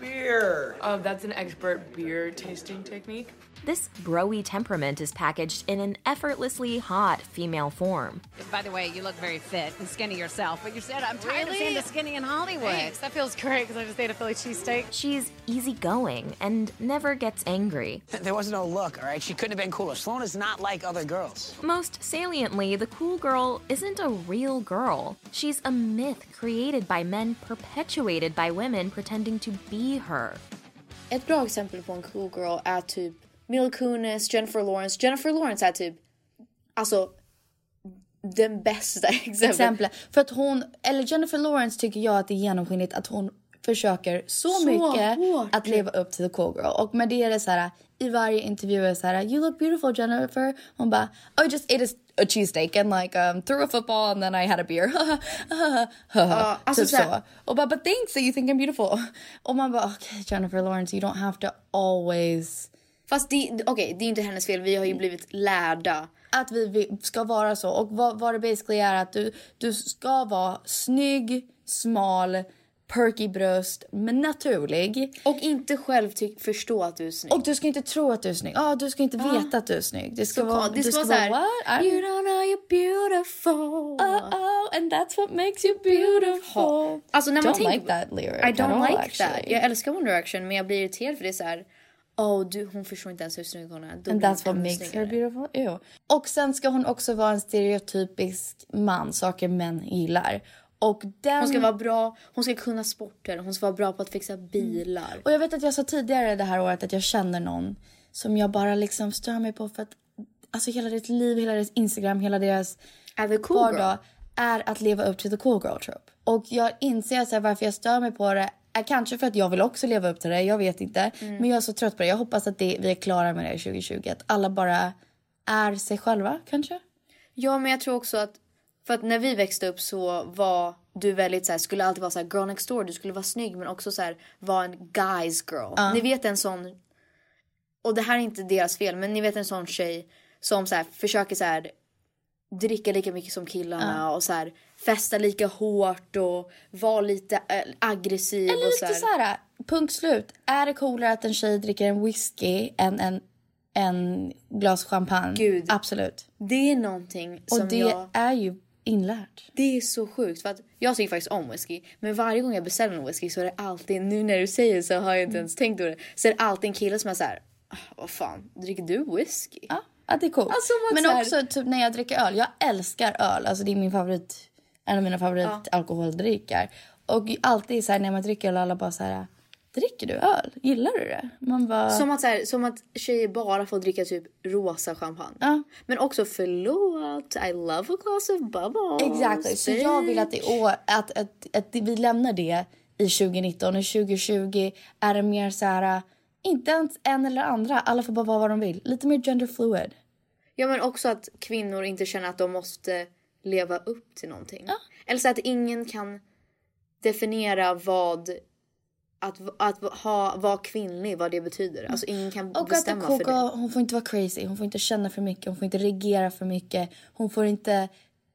beer. Oh, that's an expert beer tasting technique. This broy temperament is packaged in an effortlessly hot female form. By the way, you look very fit and skinny yourself, but you said I'm tired Really? of seeing the skinny in Hollywood. Thanks. That feels great because I just ate a Philly cheesesteak. She's easygoing and never gets angry. There was no look, all right? She couldn't have been cooler. Sloan is not like other girls. Most saliently, the cool girl isn't a real girl. She's a myth created by men, perpetuated by women pretending to be her. Ett bra exempel på en cool girl är typ Mila Kunis, Jennifer Lawrence. Jennifer Lawrence är typ, alltså den bästa exemplet. Exempel. För att hon, eller Jennifer Lawrence tycker jag att det är genomskinligt att hon försöker så, Så mycket hårt. att leva upp till the cool girl. Och med det är det så här i varje intervju är det så här you look beautiful Jennifer. Hon bara I just ate a, a cheesesteak and like um, threw a football and then I had a beer. Ja, alltså typ så så. Och bara but thanks that you think I'm beautiful. Och man bara okay Jennifer Lawrence you don't have to always Fast det, okej, det är inte hennes fel. Vi har ju blivit lärda. att vi, ska vara så. Och vad, vad det basically är att du, du ska vara snygg, smal, perky bröst, men naturlig. Och inte själv förstå att du är snygg. Och du ska inte tro att du är snygg. Ah, du ska inte veta att du är snygg. Det ska Så vara, det du ska ska vara så här, vara what? You don't know you're beautiful. Oh, oh, and that's what makes you beautiful. Alltså när man don't tänker like that lyric I don't all, like actually. that. Jag älskar One Direction men jag blir irriterad för det är så här. Oh, du, hon förstår inte ens hur snygg hon är. Då And that's what makes her beautiful. Ew. Och sen ska hon också vara en stereotypisk man, saker män gillar. Och den... Hon ska vara bra, hon ska kunna sporter, hon ska vara bra på att fixa bilar. Och jag vet att jag sa tidigare det här året att jag känner någon som jag bara liksom stör mig på för att alltså hela deras liv, hela deras Instagram, hela deras Är the cool vardag girl. är att leva upp till the cool girl trope. Och jag inser så varför jag stör mig på det kanske för att jag vill också leva upp till det, jag vet inte. Mm. Men jag är så trött på det. Jag hoppas att det, vi är klara med det i 2020. Att alla bara är sig själva kanske. Ja, men jag tror också att för att när vi växte upp så var du väldigt så här, skulle alltid vara så här girl next door, du skulle vara snygg men också så här vara en guys girl. Ja. Ni vet en sån och det här är inte deras fel, men ni vet en sån tjej som så här försöker så här dricka lika mycket som killarna och så här festa lika hårt och vara lite äh, aggressiv Eller och så lite så här, punkt slut. Är det coolare att en tjej dricker en whisky än en, en glas champagne? Gud. Absolut. Det är någonting Och som det jag... är ju inlärt. Det är så sjukt för att jag tycker faktiskt om whisky. Men varje gång jag beställer en whisky så är det alltid, nu när du säger så har jag inte ens tänkt på det. Så är det alltid en kille som är så här, "Ah, vad fan, dricker du whisky? Ja, att det är coolt. Alltså, Men här- också typ när jag dricker öl. Jag älskar öl. Alltså det är min favorit, en av mina favoritalkoholdrycker. Och alltid så här när man dricker öl alla bara så här, dricker du öl? Gillar du det? Man bara... Som att, så här, som att tjejer bara får dricka typ rosa champagne. Men också förlåt, I love a glass of bubbles. Exakt. Så jag vill att, i år, att, att, att vi lämnar det i 2019. Och 2020 är det mer så här, inte ens en eller andra. Alla får bara vara vad de vill. Lite mer gender fluid. Ja men också att kvinnor inte känner att de måste leva upp till någonting. Eller så att ingen kan definiera vad att, att ha, vara kvinnlig, vad det betyder. Alltså ingen kan Och att bestämma för Coco, det. hon får inte vara crazy, hon får inte känna för mycket, hon får inte reagera för mycket. Hon får inte...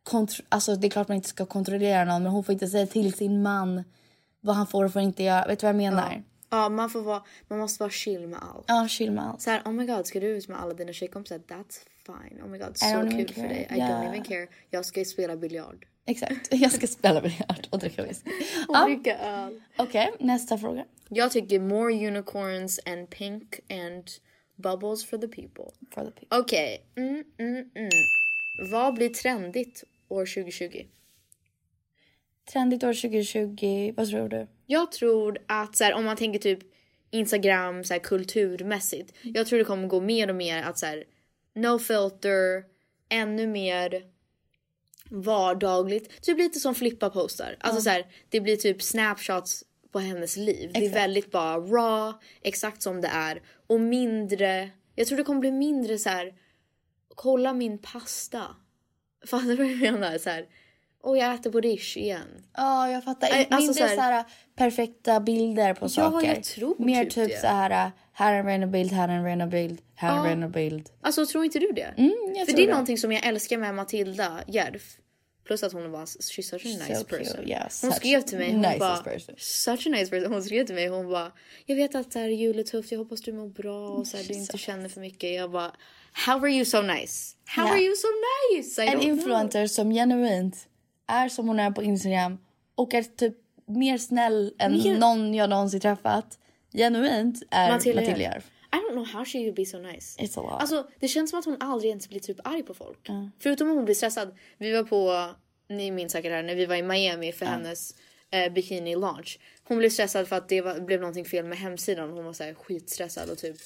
Kontro- alltså det är klart man inte ska kontrollera någon men hon får inte säga till sin man vad han får och får inte göra. Vet du vad jag menar? Ja, man, får vara, man måste vara chill med allt. Ja, chill med allt. Så här, oh my god, ska du ut med alla dina tjejkompisar? That's fine. Oh my god, så kul för dig. I Yeah. don't even care. Jag ska spela biljard. Exakt. Jag ska spela biljard och dricka whisky. Och dricka öl. Okej, nästa fråga. Jag tycker more unicorns and pink and bubbles for the people. For the people. Okej. Mm, mm, mm. Vad blir trendigt år 2020? Trendigt år 2020, vad tror du? Jag tror att så här, om man tänker typ Instagram så här, kulturmässigt. Jag tror det kommer gå mer och mer att så här, no filter, ännu mer vardagligt. Typ lite som Flippa postar. Alltså så här, det blir typ snapshots på hennes liv. Det är Exakt. väldigt bara raw, exakt som det är. Och mindre, jag tror det kommer bli mindre så här. kolla min pasta. Fattar du vad jag menar? Så här, och jag äter på Rish igen. Ja, jag fattar. Nej, Mindre alltså så så här, här- perfekta bilder på Ja, saker. jag tror Mer typ typ, så här, här är en random bild, här är en random bild, här är en Ja. random bild. Alltså tror inte du det? Mm, jag För det är det. någonting som jag älskar med Matilda Järf. Plus att hon var she's such a nice So person. yeah, hon skrev till mig, hon bara, person. such a nice person. Hon skrev till mig, hon bara, jag vet att det här jul är tufft, jag hoppas du mår bra och så här, du inte känner för mycket. Jag bara, how are you so nice? How Yeah. are you so nice? I En don't know. influencer som genuint är som hon är på Instagram och är typ mer snäll än Mer- någon jag någonsin träffat. Genuint är Matilda Matilda, Järf. I don't know how she could be so nice. It's a lot. Alltså det känns som att hon aldrig ens blir typ arg på folk. Förutom om hon blir stressad. Vi var på, ni minns säkert det här, när vi var i Miami för hennes eh, bikini launch. Hon blev stressad för att det var, blev någonting fel med hemsidan. Hon var så här skitstressad och typ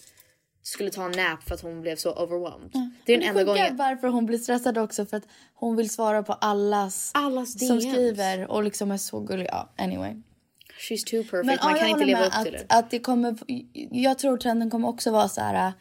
skulle ta en nap för att hon blev så overwhelmed. Det är den enda gången. varför hon blir stressad också för att hon vill svara på allas, Allas som DMs. skriver och liksom är så gullig. Ja, anyway. She's too perfect. Men Man ja, kan inte leva upp till att, det. att det kommer, jag tror trenden kommer också vara så här.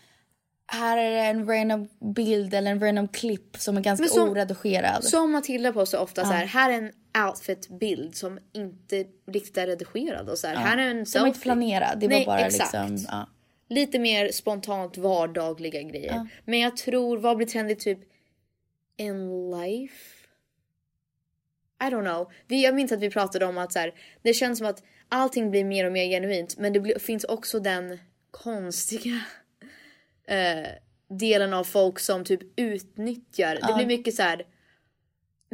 Här är det en random bild eller en random klipp som är ganska som- oredigerad. Som Matilda postar ofta så här, Ja. här är en outfit-bild som inte riktigt är redigerad och så här, Ja. här är en selfie. inte planerad, det var Nej, bara exakt. liksom... Ja. Lite mer spontant vardagliga grejer. Ja. Men jag tror, vad blir trendigt typ in life? I don't know. Vi, jag minns att vi pratade om att så här, det känns som att allting blir mer och mer genuint men det blir, finns också den konstiga eh, delen av folk som typ utnyttjar. Det Ja. blir mycket så här.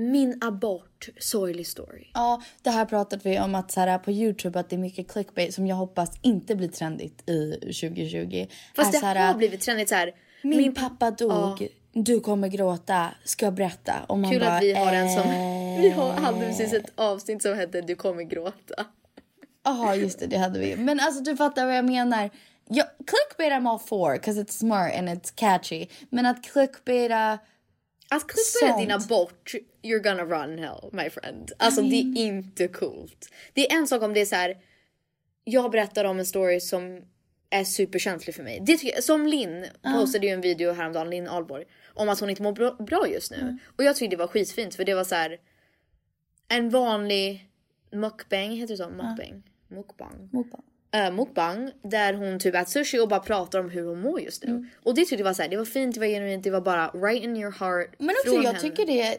Min abort, sorglig story. Ja, det här pratade vi om att så här, på Youtube att det är mycket clickbait som jag hoppas inte blir trendigt i 2020. Fast Är det här, har blivit trendigt så här. Min, pappa dog Ja. du kommer gråta, ska jag berätta? Och man Kul bara, att vi har en som... eh, Vi har, hade precis ett avsnitt som hette Du kommer gråta. Jaha, just det, det hade vi. Men alltså du fattar vad jag menar. Jag, clickbait I'm all for, because it's smart and it's catchy. Men att clickbaita... Att clickbaita din abort, you're gonna run hell my friend. Alltså det är inte coolt. Det är en sak om det är så här. jag berättar om en story som är superkänslig för mig. Det tycker jag, som Linn postade ju en video häromdagen, Linn Ahlborg, om att hon inte mår bra, just nu. Och jag tyckte det var skitfint för det var så här. en vanlig mukbang, heter det så? Mukbang? Mukbang? Mukbang. Uh, mukbang där hon typ äter sushi och bara pratar om hur hon mår just nu. Mm. Och det tyckte jag var så här, det var fint, det var genuint, det var bara right in your heart. Men också jag henne. tycker det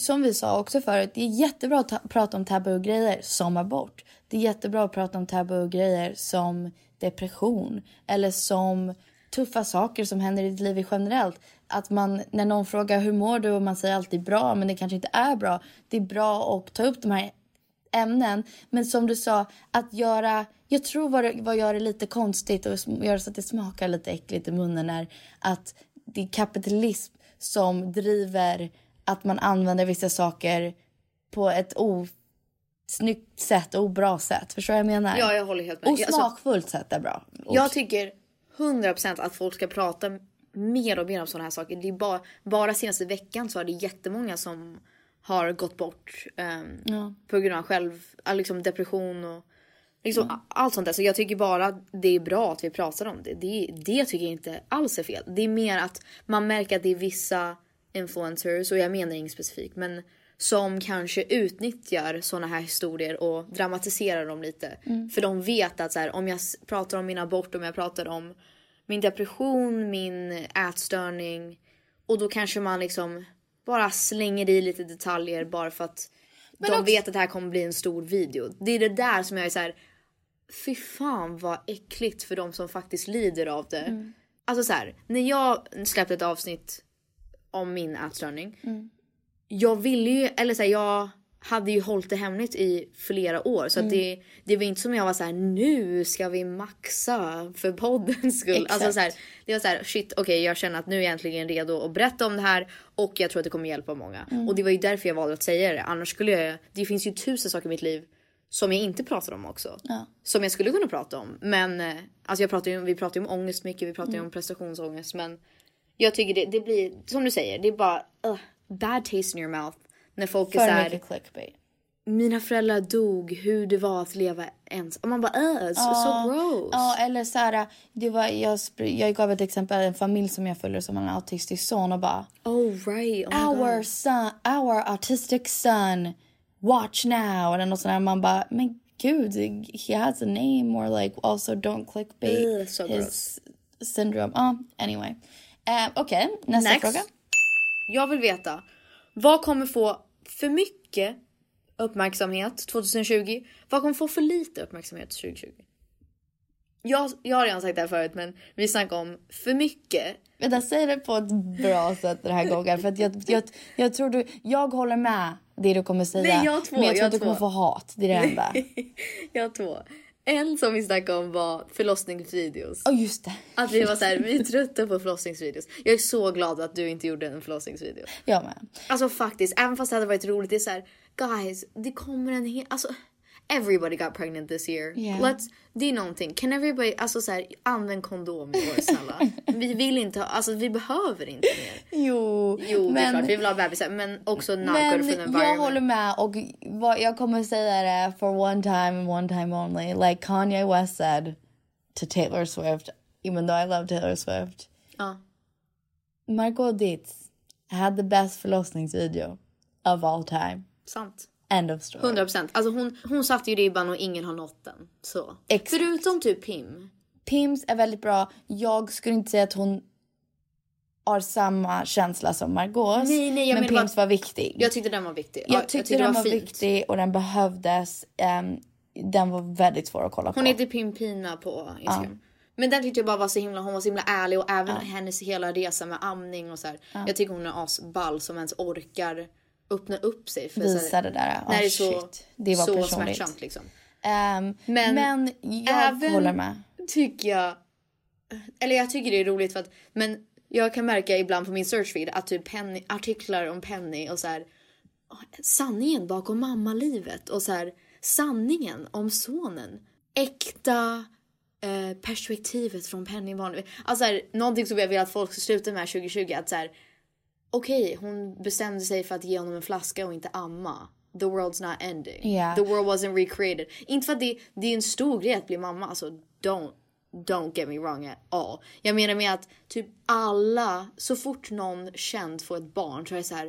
som vi sa också förut, det är jättebra att ta, prata om tabugrejer som abort. Det är jättebra att prata om tabugrejer som depression eller som tuffa saker som händer i ditt liv generellt. Att man, när någon frågar hur mår du och man säger alltid bra men det kanske inte är bra. Det är bra att ta upp de här ämnen. Men som du sa, att göra... Jag tror vad, det- vad gör det lite konstigt och gör så att det smakar lite äckligt i munnen är att det är kapitalism som driver att man använder vissa saker på ett osnyggt sätt och obra sätt. Förstår du vad jag menar? Ja, jag håller helt med. Och Jag- alltså- sätt är bra. Jag tycker 100% att folk ska prata mer och mer om sådana här saker. Det är bara, bara senaste veckan så är det jättemånga som har gått bort ehm, Ja. på grund av själv, ja, liksom depression och liksom a- allt sånt där. Så jag tycker bara att det är bra att vi pratar om det. Det, det tycker jag inte alls är fel. Det är mer att man märker att det är vissa influencers, och jag menar inget specifikt, men som kanske utnyttjar såna här historier och dramatiserar dem lite. Mm. För de vet att så här, om jag pratar om min abort, om jag pratar om min depression, min ätstörning och då kanske man liksom bara slänger i lite detaljer bara för att de vet att det här kommer bli en stor video. Det är det där som jag är så här. Fy fan vad äckligt för de som faktiskt lider av det. Mm. Alltså så här, när jag släppte ett avsnitt om min ätstörning. Mm. Jag ville ju, eller så här, jag hade ju hållit det hemligt i flera år. Så Mm. det, det var inte som jag var så här: nu ska vi maxa för poddens skull. Exakt. Alltså så här, det var så här, shit okej jag känner att nu är jag äntligen redo att berätta om det här. Och jag tror att det kommer hjälpa många. Mm. Och det var ju därför jag valde att säga det. Annars skulle jag, det finns ju tusen saker i mitt liv som jag inte pratar om också. Ja. Som jag skulle kunna prata om. Men eh, alltså jag pratar ju, vi pratar ju om ångest mycket, vi pratar ju Mm. om prestationsångest. Men jag tycker det, det blir, som du säger, det är bara uh, bad taste in your mouth. När folk är För såhär, mycket clickbait. mina föräldrar dog, hur det var att leva ens. Och man bara uh, so, so gross. Ja, eller så här, det var, jag, jag gav ett exempel, en familj som jag följer som har en autistisk son och bara Oh right, oh our God. son, our autistic son, watch now. Eller något sånt där. Man bara, men gud, he has a name or like also don't clickbait Ugh, so his syndrome. Ja, anyway. Uh, Okej, nästa Next. fråga. Jag vill veta, vad kommer få för mycket uppmärksamhet 2020? Vad kommer få för lite uppmärksamhet 2020? Jag, jag har redan sagt det här förut men vi snackar om för mycket. Vänta, säg det på ett bra sätt den här gången. För att jag, jag, jag tror du, jag håller med det du kommer säga. Nej, jag två, men jag jag tror har du kommer två. få hat. Det är det enda. Jag har två. En som vi snackade om var förlossningsvideos. Ja, just det. Att vi var så här, vi är trötta på förlossningsvideos. Jag är så glad att du inte gjorde en förlossningsvideo. Jag med. Alltså faktiskt, även fast det hade varit roligt, det är så här, guys, det kommer en hel, alltså everybody got pregnant this year. Yeah. Let's, det är någonting. Can everybody, alltså så här, använd kondom i år snälla. vi vill inte ha, alltså vi behöver inte mer. Jo, Jo, det är men- klart, vi vill ha bebisar men också not Men good for the jag håller med och vad jag kommer säga det for one time and one time only. Like Kanye West said to Taylor Swift, even though I love Taylor Swift. Ja. Margot Dietz had the best förlossningsvideo of all time. Sant. End of story. 100%. Alltså hon, hon satte ju ribban och ingen har nått den. Så. Förutom typ Pim. Pims är väldigt bra. Jag skulle inte säga att hon har samma känsla som Margaux. Nej, nej, jag men Pims bara- var viktig. Jag tyckte den var viktig. Jag Ja, tyckte, den var, fint. viktig och den behövdes. Ehm, den var väldigt svår att kolla på. Hon heter Pimpina på Instagram. Men den tyckte jag bara var så himla, hon var så himla ärlig och även hennes hela resa med amning och så här. Ja. Jag tycker hon är asball som ens orkar öppna upp sig. För så Visa här, det där. När Oh, det är så, shit. Det var så personligt. smärtsamt liksom. Ehm, Men, men jag även håller med. tycker jag, eller jag tycker det är roligt för att, men jag kan märka ibland på min searchfeed att typ Penny, artiklar om Penny och så här sanningen bakom mammalivet och så här sanningen om sonen. Äkta eh, perspektivet från Penny Barnevik. Alltså så här, någonting som jag vill att folk ska sluta med 2020 att så här okej, hon bestämde sig för att ge honom en flaska och inte amma. The world's not ending. Yeah. The world wasn't recreated. Inte för att det, det är en stor grej att bli mamma. Alltså don't, don't get me wrong at all. Jag menar med att typ alla, så fort någon känd får ett barn så är det så här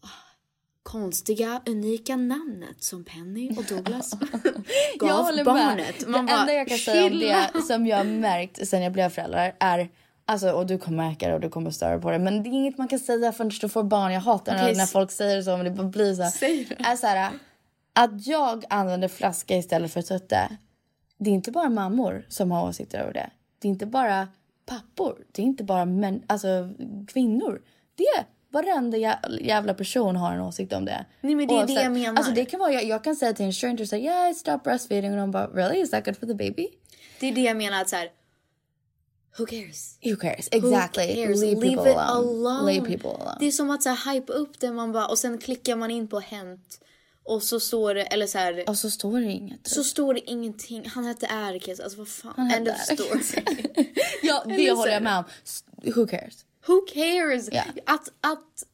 "Ah, konstiga, unika namnet som Penny och Douglas gav jag barnet. med. Man det bara, enda jag kan säga om "Chilla." det som jag har märkt sen jag blev förälder är Alltså, och du kommer märka det och du kommer störa på det. Men det är inget man kan säga förrän du får barn. Jag hatar Okej, när, folk säger så. Men det bara blir så här. Är så här att jag använder flaska istället för tutte. Det är inte bara mammor som har åsikter över det. Det är inte bara pappor. Det är inte bara män, alltså, kvinnor. Det är varenda jä- jävla person har en åsikt om det. Nej, men det är det jag menar. Alltså, det kan vara, jag, jag kan säga till en stranger så här, yeah I stopped breastfeeding och de bara really is that good for the baby? Det är det jag menar att så här. Who cares? Who cares? Exactly. Who cares? Leave Leave people it alone. alone. People alone. Det är som att så här, hype upp det man bara och sen klickar man in på hänt och så står det eller så här. Och så står det inget. Så står det ingenting. Han hette Erkes. Alltså vad fan. Han End of story. Ja, det håller jag med om. Who cares? Who cares? Ja. Att, att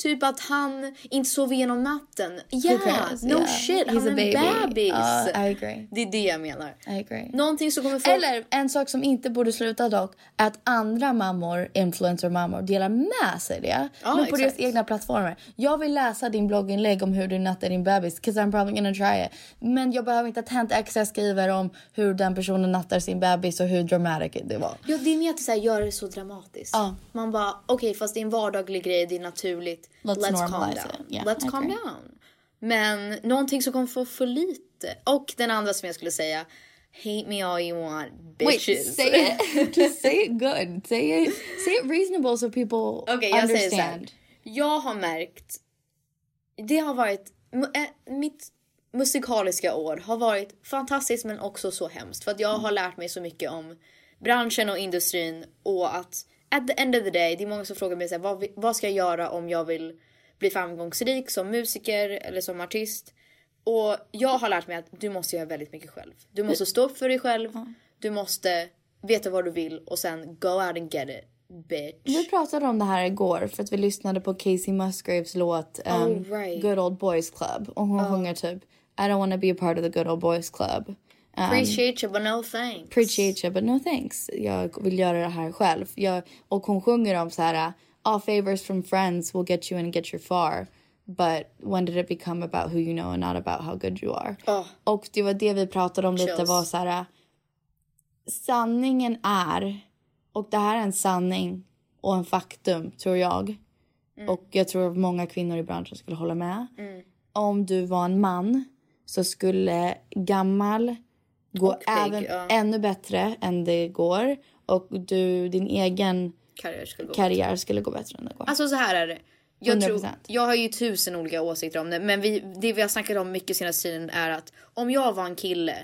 typ att han inte sov igenom natten. Yeah, cares? no Yeah. shit. He's Han är en bebis. Uh, I agree. Det är det jag menar. I agree. Någonting som kommer folk... Eller en sak som inte borde sluta dock, att andra mammor, influencer-mammor, delar med sig det. Ja, men på deras egna plattformar. Jag vill läsa din blogginlägg om hur du nattar din bebis, 'cause I'm probably gonna try it. Men jag behöver inte att Hänt Extra skriver om hur den personen nattar sin bebis och hur dramatic det var. Ja, det är mer att så här, göra det så dramatiskt. Ja. Man bara, okej fast det är en vardaglig grej, det är naturligt. Let's Let's, calm down. Yeah, Let's I calm agree. down. Men någonting som kommer få för lite. Och den andra som jag skulle säga, hate me all you want bitches. Wait, say it. Just say it good. Say it. Say it reasonable so people Okej, jag säger så här. understand. Jag har märkt, det har varit, äh, mitt musikaliska år har varit fantastiskt men också så hemskt. För att jag har lärt mig så mycket om branschen och industrin och att at the end of the day, det är många som frågar mig så här, vad, vad ska jag göra om jag vill bli framgångsrik som musiker eller som artist? Och jag har lärt mig att du måste göra väldigt mycket själv. Du måste stå upp för dig själv, du måste veta vad du vill och sen go out and get it, bitch. Vi pratade om det här igår för att vi lyssnade på Casey Musgraves låt um, Oh, right. Good Old Boys Club. Och hon sjunger typ I don't wanna be a part of the Good Old Boys Club. Um, Appreciate you but no thanks. appreciate you but no thanks. Jag vill göra det här själv. Jag, och hon sjunger om så här All favors from friends will get you and get you far. But when did it become about who you know and not about how good you are? Oh. Och det var det vi pratade om lite Chills. var så här sanningen är och det här är en sanning och en faktum tror jag. Och jag tror att många kvinnor i branschen skulle hålla med. Om du var en man så skulle gammal gå Och pigg, även ja. ännu bättre än det går. Och du, din egen Karriär skulle gå karriär skulle gå bättre än det går. Alltså så här är det. Jag, tror, 100%. jag har ju tusen olika åsikter om det. Men vi, det vi har snackat om mycket senaste tiden är att om jag var en kille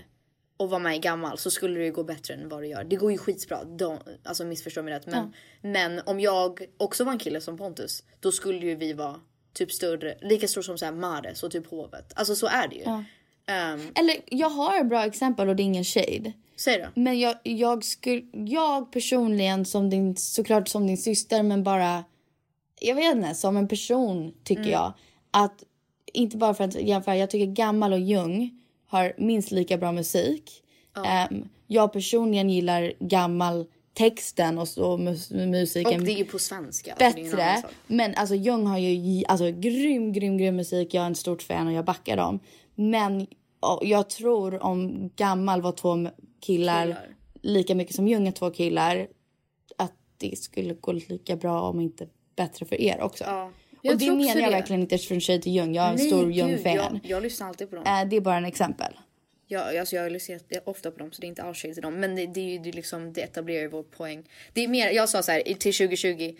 och var i gammal så skulle det gå bättre än vad det gör. Det går ju skitbra. Don't, alltså missförstå mig rätt. Men, men om jag också var en kille som Pontus. Då skulle ju vi vara typ större. Lika stor som så här Mares och typ hovet. Alltså så är det ju. Ja. Ehm, Eller jag har ett bra exempel och det är ingen shade. Säg då. Men jag, jag, skulle, jag personligen, som din, såklart som din syster, men bara... Jag vet inte, som en person tycker Mm. jag att... Inte bara för att jämföra, jag tycker Gammal och Jung har minst lika bra musik. Ehm, jag personligen gillar Gammal texten och så mus, musiken och det är ju på svenska. alltså, bättre. Men alltså Jung har ju alltså, grym, grym, grym musik. Jag är en stort fan och jag backar dem. Men jag tror om Gammal var två killar, Killar. lika mycket som Jung är två killar att det skulle gå lika bra om inte bättre för er också. Ja. Jag Och det menar jag det. verkligen inte från tjej till Jung. Jag är en Nej, stor Jung-fan. Jag, jag lyssnar alltid på dem. Eh, det är bara en exempel. Ja, alltså jag lyssnar ofta på dem så det är inte alls shade till dem. Men det, det är ju liksom, det etablerar ju vår poäng. Det är mer, jag sa så här till 2020.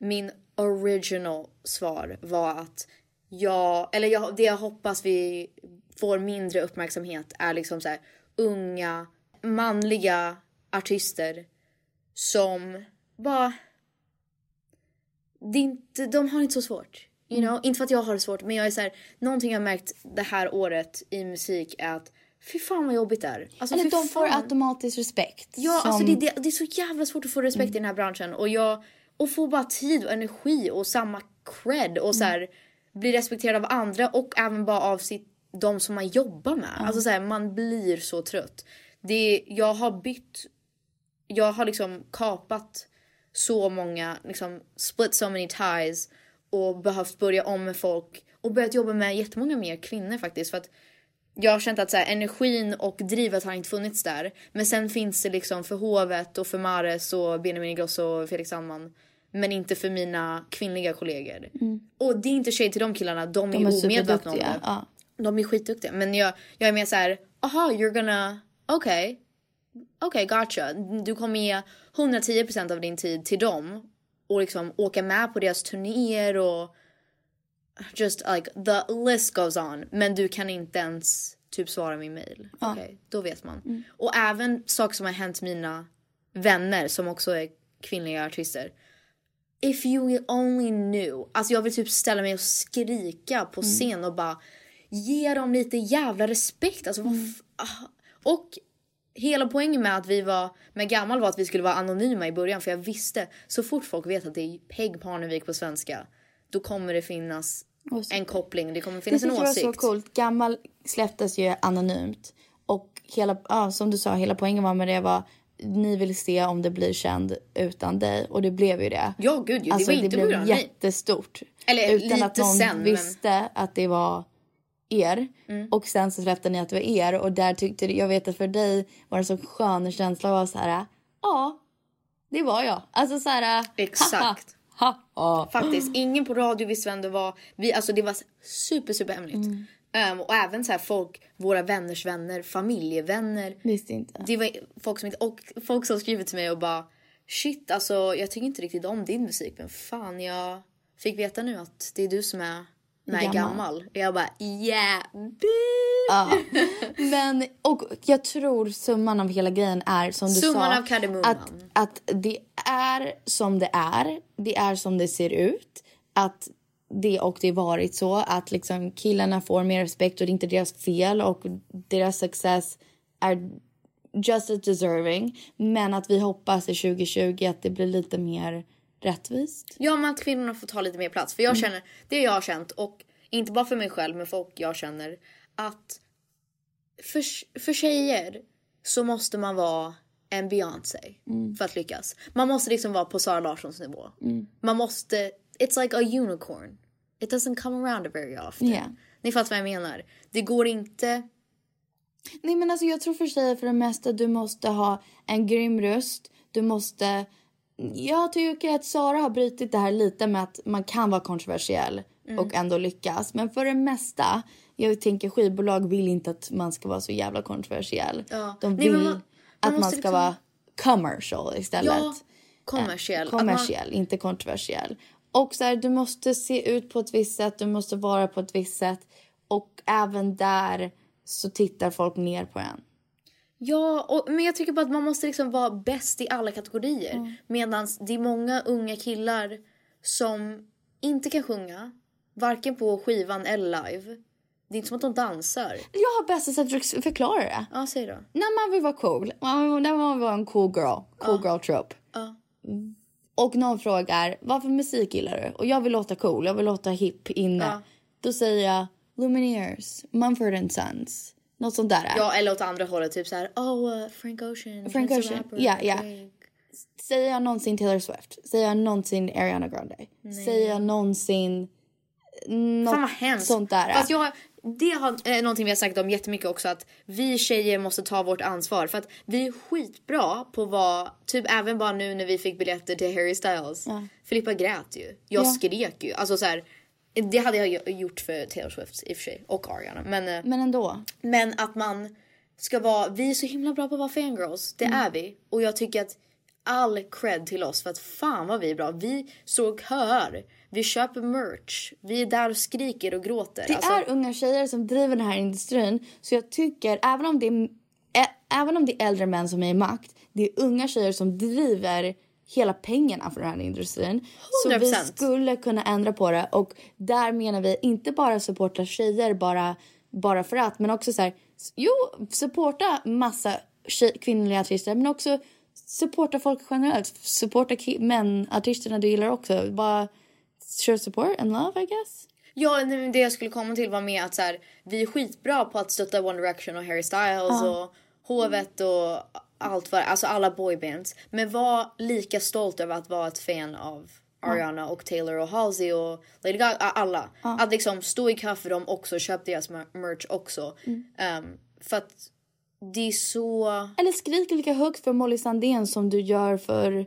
Min original svar var att jag, eller jag, det jag hoppas vi får mindre uppmärksamhet är liksom så här unga manliga artister som bara det inte, de har inte så svårt. You Mm. know? Inte för att jag har det svårt men jag är så här, någonting jag har märkt det här året i musik är att fy fan vad jobbigt det är. Alltså, Eller de får fan. automatisk respekt. Ja, som- alltså det, det, det är så jävla svårt att få respekt i den här branschen. Och jag och få bara tid och energi och samma cred och så här, bli respekterad av andra och även bara av sitt, de som man jobbar med. Alltså så här, man blir så trött. Det, jag har bytt, jag har liksom kapat så många, liksom split so many ties och behövt börja om med folk och börjat jobba med jättemånga mer kvinnor faktiskt. För att jag har känt att så här, energin och drivet har inte funnits där. Men sen finns det liksom för Hovet och för Mares och Benjamin Ingrosso och Felix Sandman. Men inte för mina kvinnliga kollegor. Och det är inte tjej till de killarna, de, Mm. De är, är omedvetna om det. ja. De är skitduktiga. Men jag, jag är mer så här, aha you're gonna, okej. Okej gotcha. Du kommer ge 110% av din tid till dem. Och liksom åka med på deras turnéer och just like the list goes on. Men du kan inte ens typ svara min mail. Ja. Okej, då vet man. Mm. Och även saker som har hänt mina vänner som också är kvinnliga artister. If you only knew. Alltså jag vill typ ställa mig och skrika på Mm. scen och bara ge dem lite jävla respekt. Alltså f- ah. Och hela poängen med att vi var med gammal var att vi skulle vara anonyma i början för jag visste så fort folk vet att det är Peg Parnevik på svenska då kommer det finnas en koppling, det kommer Det finnas en tycker jag åsikt. var så coolt. Gammal släpptes ju anonymt. Och hela, ja, som du sa, hela poängen var med det var ni vill se om det blir känd utan dig. Och det blev ju det. Ja gud, det alltså, var inte det blev jättestort. Eller utan lite att någon sen, men- visste att det var er. Mm. Och sen så släppte ni att det var er. Och där tyckte jag vet att för dig var det så skön känsla att vara så här. Ja, det var jag. Alltså så här. Exakt. Ha, ha. Faktiskt, ingen på radio visste vem det var. Vi, alltså det var super super hemligt. Mm. Ehm, och även så här folk, våra vänners vänner, familjevänner. Visste inte. Det var folk som inte, och folk som skrivit till mig och bara shit alltså jag tycker inte riktigt om din musik men fan jag fick veta nu att det är du som är med Gammal. gammal. Och jag bara yeah Ja. Men, och jag tror summan av hela grejen är som du Summan sa. av kardemumman. Att, att det är som det är. Det är som det ser ut. Att det och det varit så att liksom killarna får mer respekt och det är inte deras fel och deras success är just as deserving. Men att vi hoppas i 2020 att det blir lite mer rättvist. Ja men att kvinnorna får ta lite mer plats. För jag känner, det jag har känt och inte bara för mig själv men folk jag känner att för, för tjejer så måste man vara en Beyoncé för att lyckas. Man måste liksom vara på Sara Larssons nivå. Man måste, it's like a unicorn. It doesn't come around very often. Yeah. Ni fattar vad jag menar. Det går inte, Nej men alltså jag tror för tjejer för det mesta du måste ha en grym röst. Du måste... Jag tycker att Sara har brutit det här lite med att man kan vara kontroversiell Mm. och ändå lyckas. Men för det mesta, jag tänker skivbolag vill inte att man ska vara så jävla kontroversiell. Ja. De Nej, vill men man- man att man ska liksom- vara commercial istället. ja, kommersiell. Eh, Att man- kommersiell, inte kontroversiell. Och så här, du måste se ut på ett visst sätt, du måste vara på ett visst sätt. Och även där så tittar folk ner på en. Ja, och, men jag tycker bara att man måste liksom vara bäst i alla kategorier. Mm. Medan det är många unga killar som inte kan sjunga. Varken på skivan eller live. Det är inte som att de dansar. Jag har bästa sättet att förklara det. Ja, säg då. När man vill vara cool, när man vill vara en cool girl, cool girl trope. Ja. Och någon frågar, vad för musik gillar du? Och jag vill låta cool, jag vill låta hip inne. Ja. Då säger jag Lumineers, Mumford and Sons. Något sånt där. Ja, eller åt andra hållet. Typ så här, oh, uh, Frank Ocean. Frank Ocean, ja, ja. Drake. Säger jag någonsin Taylor Swift? Säger jag någonsin Ariana Grande? Säger jag någonsin något Fan vad hemskt. sånt där? Fast jag, det har, är någonting vi har sagt om jättemycket också att vi tjejer måste ta vårt ansvar för att vi är skitbra på vad, typ även bara nu när vi fick biljetter till Harry Styles. Filippa grät ju. Jag Ja. skrek ju. Alltså så här, det hade jag gjort för Taylor Swift i och för sig och Ariana. Men, eh, Men ändå. men att man ska vara, vi är så himla bra på att vara fangirls. Det Mm. är vi. Och jag tycker att all cred till oss för att fan vad vi är bra. Vi och köar. Vi köper merch. Vi är där och skriker och gråter. Det Alltså, är unga tjejer som driver den här industrin. Så jag tycker, även om det är, även om det är äldre män som är i makt, det är unga tjejer som driver hela pengarna för den här industrin. Så vi 100%. skulle kunna ändra på det och där menar vi inte bara supporta tjejer bara, bara för att men också så här, jo supporta massa tjej, kvinnliga artister men också supporta folk generellt. Supporta män, artisterna du gillar också. Bara show support and love I guess. Ja, det jag skulle komma till var med att så här, vi är skitbra på att stötta One Direction och Harry Styles Ja. och Hovet och allt vad alltså alla boybands. Men var lika stolt över att vara ett fan av Ariana och Taylor och Halsey och Lady Gaga, alla. Att liksom stå i kö för dem också, köp deras mer- merch också. Um, för att det är så... Eller skrik lika högt för Molly Sandén som du gör för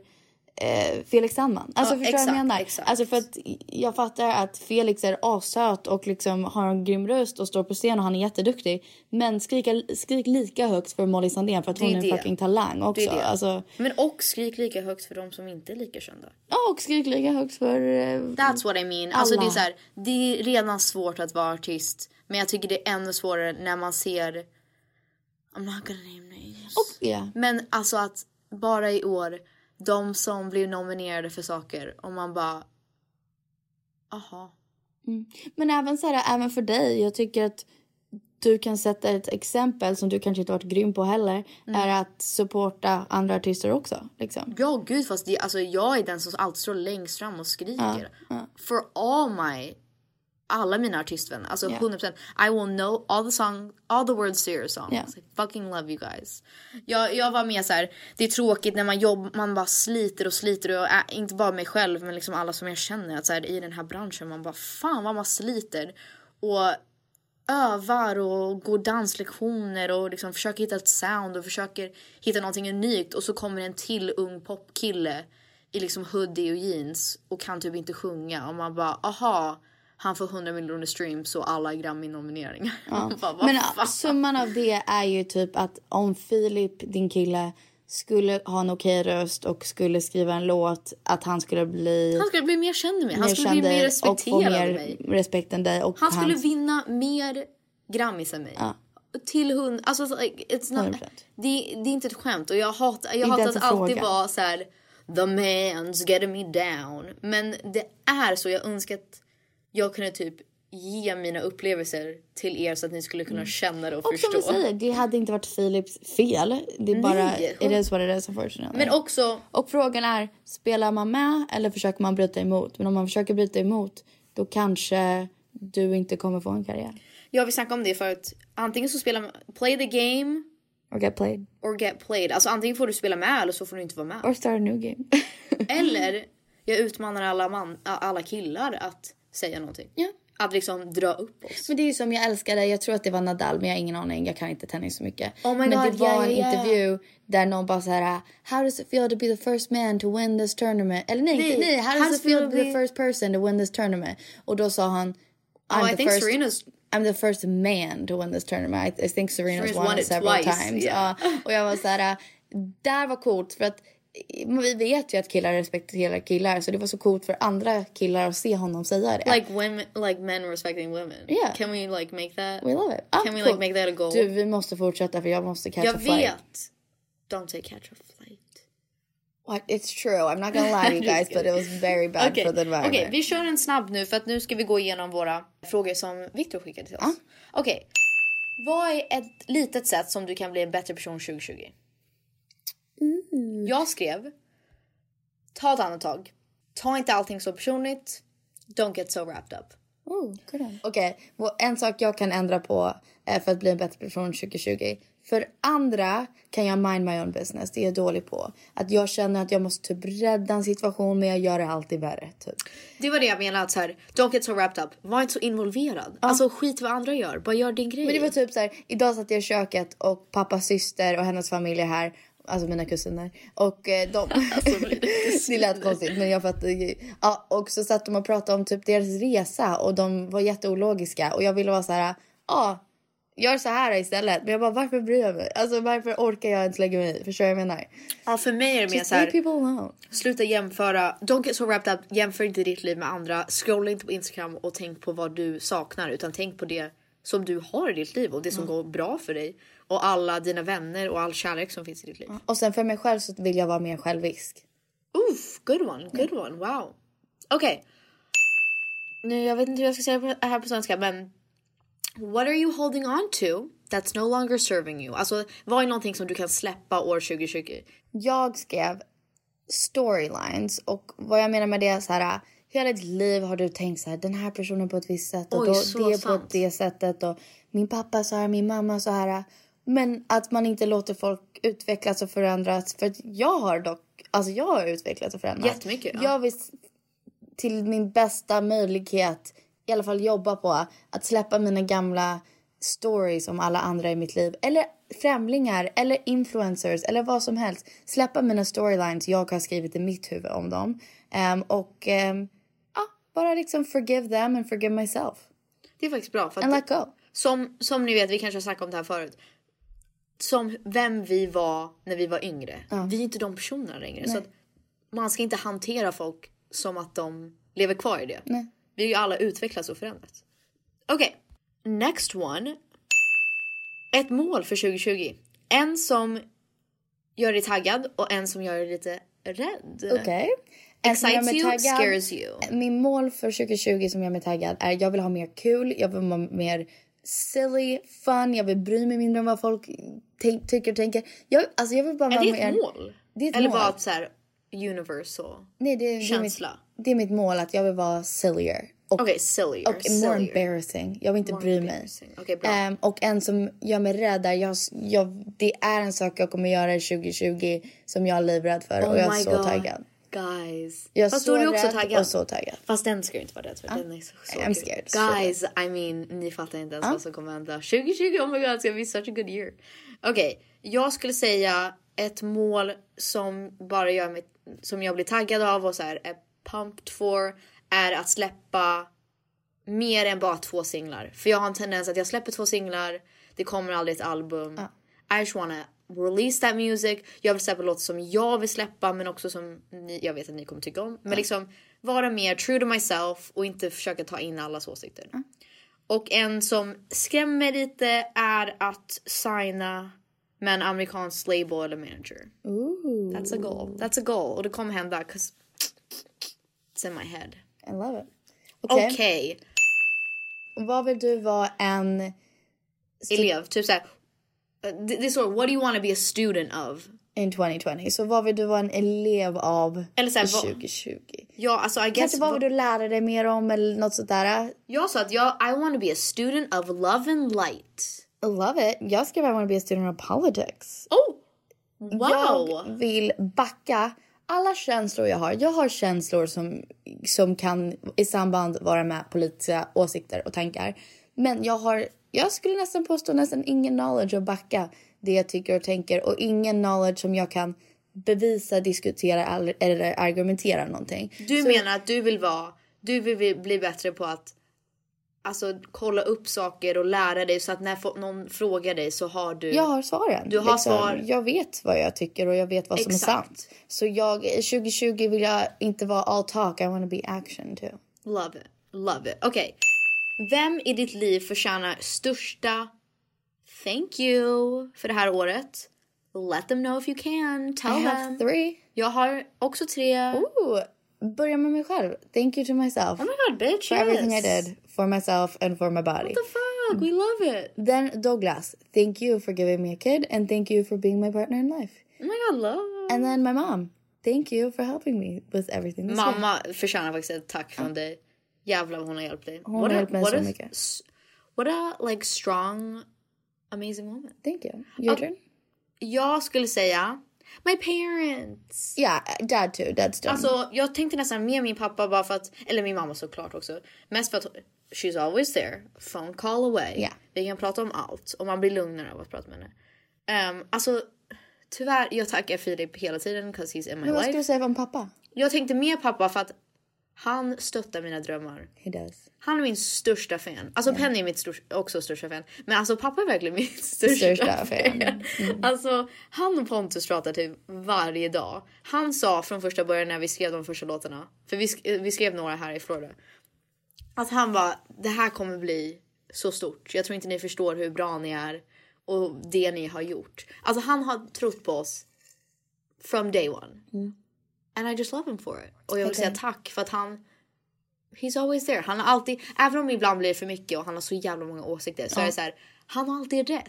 eh, Felix Sandman. Alltså Ja, förstår vad jag exakt, menar? exakt. Alltså för att jag fattar att Felix är assöt och liksom har en grym röst och står på scen och han är jätteduktig. Men skrika, skrik lika högt för Molly Sandén för att är hon är en fucking talang också. Det är det. Alltså, Men och skrik lika högt för de som inte är lika kända. ja, och skrik lika högt för... Eh, That's what I mean. Alltså Alla. det är så här, det är redan svårt att vara artist. Men jag tycker det är ännu svårare när man ser... I'm not gonna name names. Och, ja. Men alltså att bara i år, de som blev nominerade för saker och man bara... Aha. Mm. Men även så här, även för dig. Jag tycker att du kan sätta ett exempel som du kanske inte varit grym på heller. Mm. Är att supporta andra artister också. Liksom. Ja gud fast det, alltså, jag är den som alltid står längst fram och skriker. For all my... Alla mina artistvänner. Alltså Ja. 100%. I will know all the song, all the words to your songs. Ja. I fucking love you guys. Jag, jag var med så här. det är tråkigt när man jobbar, man bara sliter och sliter och äh, inte bara mig själv men liksom alla som jag känner att så här, i den här branschen man bara fan vad man sliter. Och övar och går danslektioner och liksom försöker hitta ett sound och försöker hitta någonting unikt och så kommer en till ung popkille i liksom hoodie och jeans och kan typ inte sjunga och man bara aha han får 100 miljoner streams och alla Grammy-nomineringar. Ja. Bara, Men fan? summan av det är ju typ att om Filip, din kille, skulle ha en okej röst och skulle skriva en låt, att han skulle bli Han skulle bli mer känd med. Han mer skulle bli mer dig och få respekterad mer mig. respekt än dig. Och Han skulle hans- vinna mer Grammis än mig. Ja. Till hund, alltså it's not, 100%. det, det är inte ett skämt och jag hatar, jag hatar att alltid vara så här. the man's getting me down. Men det är så, jag önskar att jag kunde typ ge mina upplevelser till er så att ni skulle kunna känna det och, Och som förstå. vi säger, det hade inte varit Philips fel. Det är bara, Nej, it is what it is unfortunately. Men också, Och frågan är, spelar man med eller försöker man bryta emot? Men om man försöker bryta emot, då kanske du inte kommer få en karriär. jag vill snacka om det för att antingen så spelar man, play the game Or get played. or get played. Alltså antingen får du spela med eller så får du inte vara med. Or start a new game. Eller jag utmanar alla, man, alla killar att säga någonting. Ja. Att liksom dra upp oss. Men det är ju som jag älskar dig. Jag tror att det var Nadal, men jag har ingen aning. Jag kan inte tennis så mycket. Oh my men God, det var ja, en ja. intervju där någon bara så här, How does it feel to be the first man to win this tournament? Eller nej, Nej, nej, how does it feel to be the first person to win this tournament? Och då sa han, I'm Oh, I the think first, Serena's I'm the first man to win this tournament. I, I think Serena's Serena's won, won it several twice, times. yeah. Ja, och jag var så här, där var coolt för att vi vet ju att killar respekterar killar så det var så coolt för andra killar att se honom säga det. like women, like men respecting women. Yeah. Can we like make that? We love it. Ah, Can we cool. like make that a goal? Du, vi måste fortsätta för jag måste catch jag a flight. vet. Don't say catch a flight. What? It's true. I'm not gonna lie to you guys but it was very bad Okej, for the environment. Okej, vi kör en snabb nu för att nu ska vi gå igenom våra frågor som Victor skickade till oss. Okej. Vad är ett litet sätt som du kan bli en bättre person 2020? Jag skrev. Ta ett andetag. Ta inte allting så personligt. Don't get so wrapped up. Oh. Okej, well, en sak jag kan ändra på för att bli en bättre person 2020. För andra kan jag mind my own business. Det är jag dålig på. Att jag känner att jag måste typ rädda en situation men jag gör det alltid värre. Typ. Det var det jag menade. att Så här, don't get so wrapped up. Var inte så involverad. Alltså skit vad andra gör. Bara gör din grej. Men det var typ så här, idag satt jag i köket och pappas syster och hennes familj är här. Alltså mina kusiner. Och eh, de... det lät konstigt men jag fattar. Ja, och så satt de och pratade om typ deras resa och de var jätteologiska och jag ville vara så här, ja, gör så här istället. Men jag bara, varför bryr jag mig? Alltså varför orkar jag inte lägga mig i? Förstår du vad jag menar? Ja, för mig är det mer Just så här. Sluta jämföra. Don't get so wrapped up. Jämför inte ditt liv med andra. Scrolla inte på Instagram och tänk på vad du saknar utan tänk på det som du har i ditt liv och det som går bra för dig och alla dina vänner och all kärlek som finns i ditt liv. Och sen för mig själv så vill jag vara mer självisk. Oof, good one, good one, wow. Okej. Nu, jag vet inte hur jag ska säga det här på svenska men What are you holding on to that's no longer serving you? Alltså vad är någonting som du kan släppa år 2020? Jag skrev storylines och vad jag menar med det är så här. Hela ditt liv har du tänkt så här, den här personen på ett visst sätt och Oj, då, det på sant. det sättet och min pappa så här, min mamma så här. Men att man inte låter folk utvecklas och förändras för jag har dock, alltså jag har utvecklats och förändrats. Jättemycket, ja. Jag vill till min bästa möjlighet i alla fall jobba på att släppa mina gamla stories om alla andra i mitt liv. Eller främlingar, eller influencers, eller vad som helst. Släppa mina storylines jag har skrivit i mitt huvud om dem. Ehm, och ehm, ja, bara liksom forgive them and forgive myself. Det är faktiskt bra. För att And let go. Som, som ni vet, vi kanske har snackat om det här förut. Som vem vi var när vi var yngre. Vi är inte de personerna längre. Så Nej. att man ska inte hantera folk som att de lever kvar i det. Nej. Vi har ju alla utvecklats och förändrats. Okej, next one. Ett mål för 2020. En som gör dig taggad och en som gör dig lite rädd. Okej. Gör Excites you, taggad. scares you. Min mål för 2020 som gör mig taggad är jag vill ha mer kul, jag vill vara mer silly, fun, jag vill bry mig mindre om vad folk tycker och tänker. Jag, alltså jag vill bara Är vara det ett mål? Det är ett Eller mål. bara så här och Nej, det, det, är mitt, känsla? det är mitt mål att jag vill vara sillier. Och, Okej, sillier. och more sillier. embarrassing. Jag vill inte More bry mig. Okej, bra. Ehm, och en som gör mig rädd är, jag, jag, det är en sak jag kommer göra i 2020 som jag är livrädd för och Oh jag är så God. taggad. Guys. Jag Fast då är du också taggad. och så taggad. Fast den ska du inte vara rädd för. Den är så, så I'm scared. So Guys, I mean, ni fattar inte ens vad som kommer hända. 2020, oh my god, it's gonna be such a good year. Okej, jag skulle säga ett mål som bara gör mig, som jag blir taggad av och så här är pumped for är att släppa mer än bara två singlar. För jag har en tendens att jag släpper två singlar, det kommer aldrig ett album. I just wanna release that music. Jag vill släppa låtar som jag vill släppa men också som ni, jag vet att ni kommer tycka om. Men liksom vara mer true to myself och inte försöka ta in allas åsikter. Och en som skrämmer lite är att signa med en amerikansk label eller manager. Ooh. That's a goal. That's a goal. Och det kommer hända 'cause it's in my head. I love it. Okej. Okej. Vad vill du vara en... Elev, typ såhär. Det, det står what do you want to be a student of? In 2020. Så vad vill du vara en elev av Eller så här, i vad- 2020? Ja, alltså I guess... Kanske vad vill du lära dig mer om eller något sånt där? Jag sa att jag, I want to be a student of love and light. I love it. Jag skrev I want to be a student of politics. Oh! Wow! Jag vill backa alla känslor jag har. Jag har känslor som, som kan i samband vara med politiska åsikter och tankar. Men jag har, jag skulle nästan påstå nästan ingen knowledge att backa det jag tycker och tänker och ingen knowledge som jag kan bevisa, diskutera eller, argumentera någonting. Du Så- menar att du vill vara, du vill bli- bättre på att alltså kolla upp saker och lära dig så att när någon frågar dig så har du... Jag har svaren. Du har svar. Jag vet vad jag tycker och jag vet vad som Exakt. är sant. Så jag, 2020 vill jag inte vara all talk, I want to be action too. Love it. Love it. Okej. Vem i ditt liv förtjänar största thank you för det här året? Let them know if you can. Tell I them. have three. Jag har också tre. Ooh, börja med mig själv. Thank you to myself. Oh my god bitch, For yes. everything I did. For myself and for my body. What the fuck? We love it. Then Douglas, thank you for giving me a kid and thank you for being my partner in life. Oh my god, love. And then my mom, thank you for helping me with everything. Mamma förtjänar faktiskt ett tack från dig. Jävlar vad hon har hjälpt dig. Hon har hjälpt mig så mycket. What a like strong amazing woman. Thank you. Your Och turn? Jag skulle säga my parents. Yeah, dad too. Dad's done. Alltså jag tänkte nästan mer min pappa bara för att, eller min mamma såklart också. Mest för att she's always there. Phone call away. Ja. Vi kan prata om allt och man blir lugnare av att prata med henne. Um, alltså tyvärr, jag tackar Filip hela tiden 'cause he's in my Men vad life. ska du säga om pappa? Jag tänkte mer pappa för att han stöttar mina drömmar. He does. Han är min största fan. Alltså Penny är mitt stors- också största fan. Men alltså pappa är verkligen min största, Största fan. fan. Alltså han och Pontus pratar typ varje dag. Han sa från första början när vi skrev de första låtarna. För vi, sk- vi skrev några här i Florida. Att han var det här kommer bli så stort. Jag tror inte ni förstår hur bra ni är. Och det ni har gjort. Alltså han har trott på oss. From day one. And I just love him for it. Och jag vill Okej. säga tack för att han He's always there. Han har alltid, även om det ibland blir för mycket och han har så jävla många åsikter så Ja. är det så här, han har alltid rätt.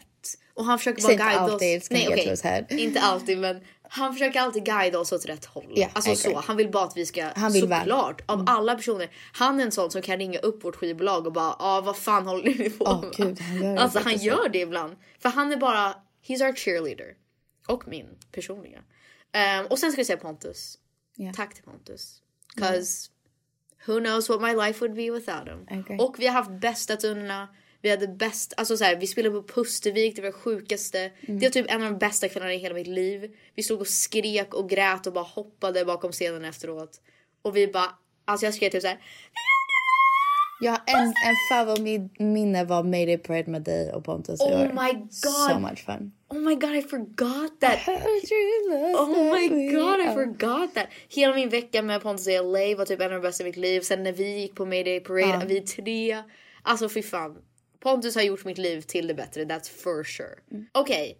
Och han försöker bara guida alltid, oss. his head. inte alltid men han försöker alltid guida oss åt rätt håll. I alltså så, han vill bara att vi ska, Han vill såklart, av alla personer. Han är en sån som kan ringa upp vårt skivbolag och bara, ja vad fan håller ni på med? gud, han gör det Alltså han gör det ibland. För han är bara, he's our cheerleader. Och min personliga. Ehm, och sen ska jag säga Pontus. Ja. Tack till Pontus. 'Cause who knows what my life would be without him. Agree. Och vi har haft bästa stunderna. Vi hade bäst, alltså så här, vi spelade på Pustervik, det var det sjukaste. Mm. Det var typ en av de bästa kvällarna i hela mitt liv. Vi stod och skrek och grät och bara hoppade bakom scenen efteråt. Och vi bara, alltså jag skrev typ så här. Jag har en, en favoritminne var Mayday Parade med dig och Pontus i Oh år. my God. So much fun. Oh my god I forgot that. Oh my god I forgot that. Hela min vecka med Pontus i LA var typ en av de bästa i mitt liv. Sen när vi gick på Mayday Parade, Ja. vi tre. Alltså fy fan. Pontus har gjort mitt liv till det bättre, that's for sure. Okej.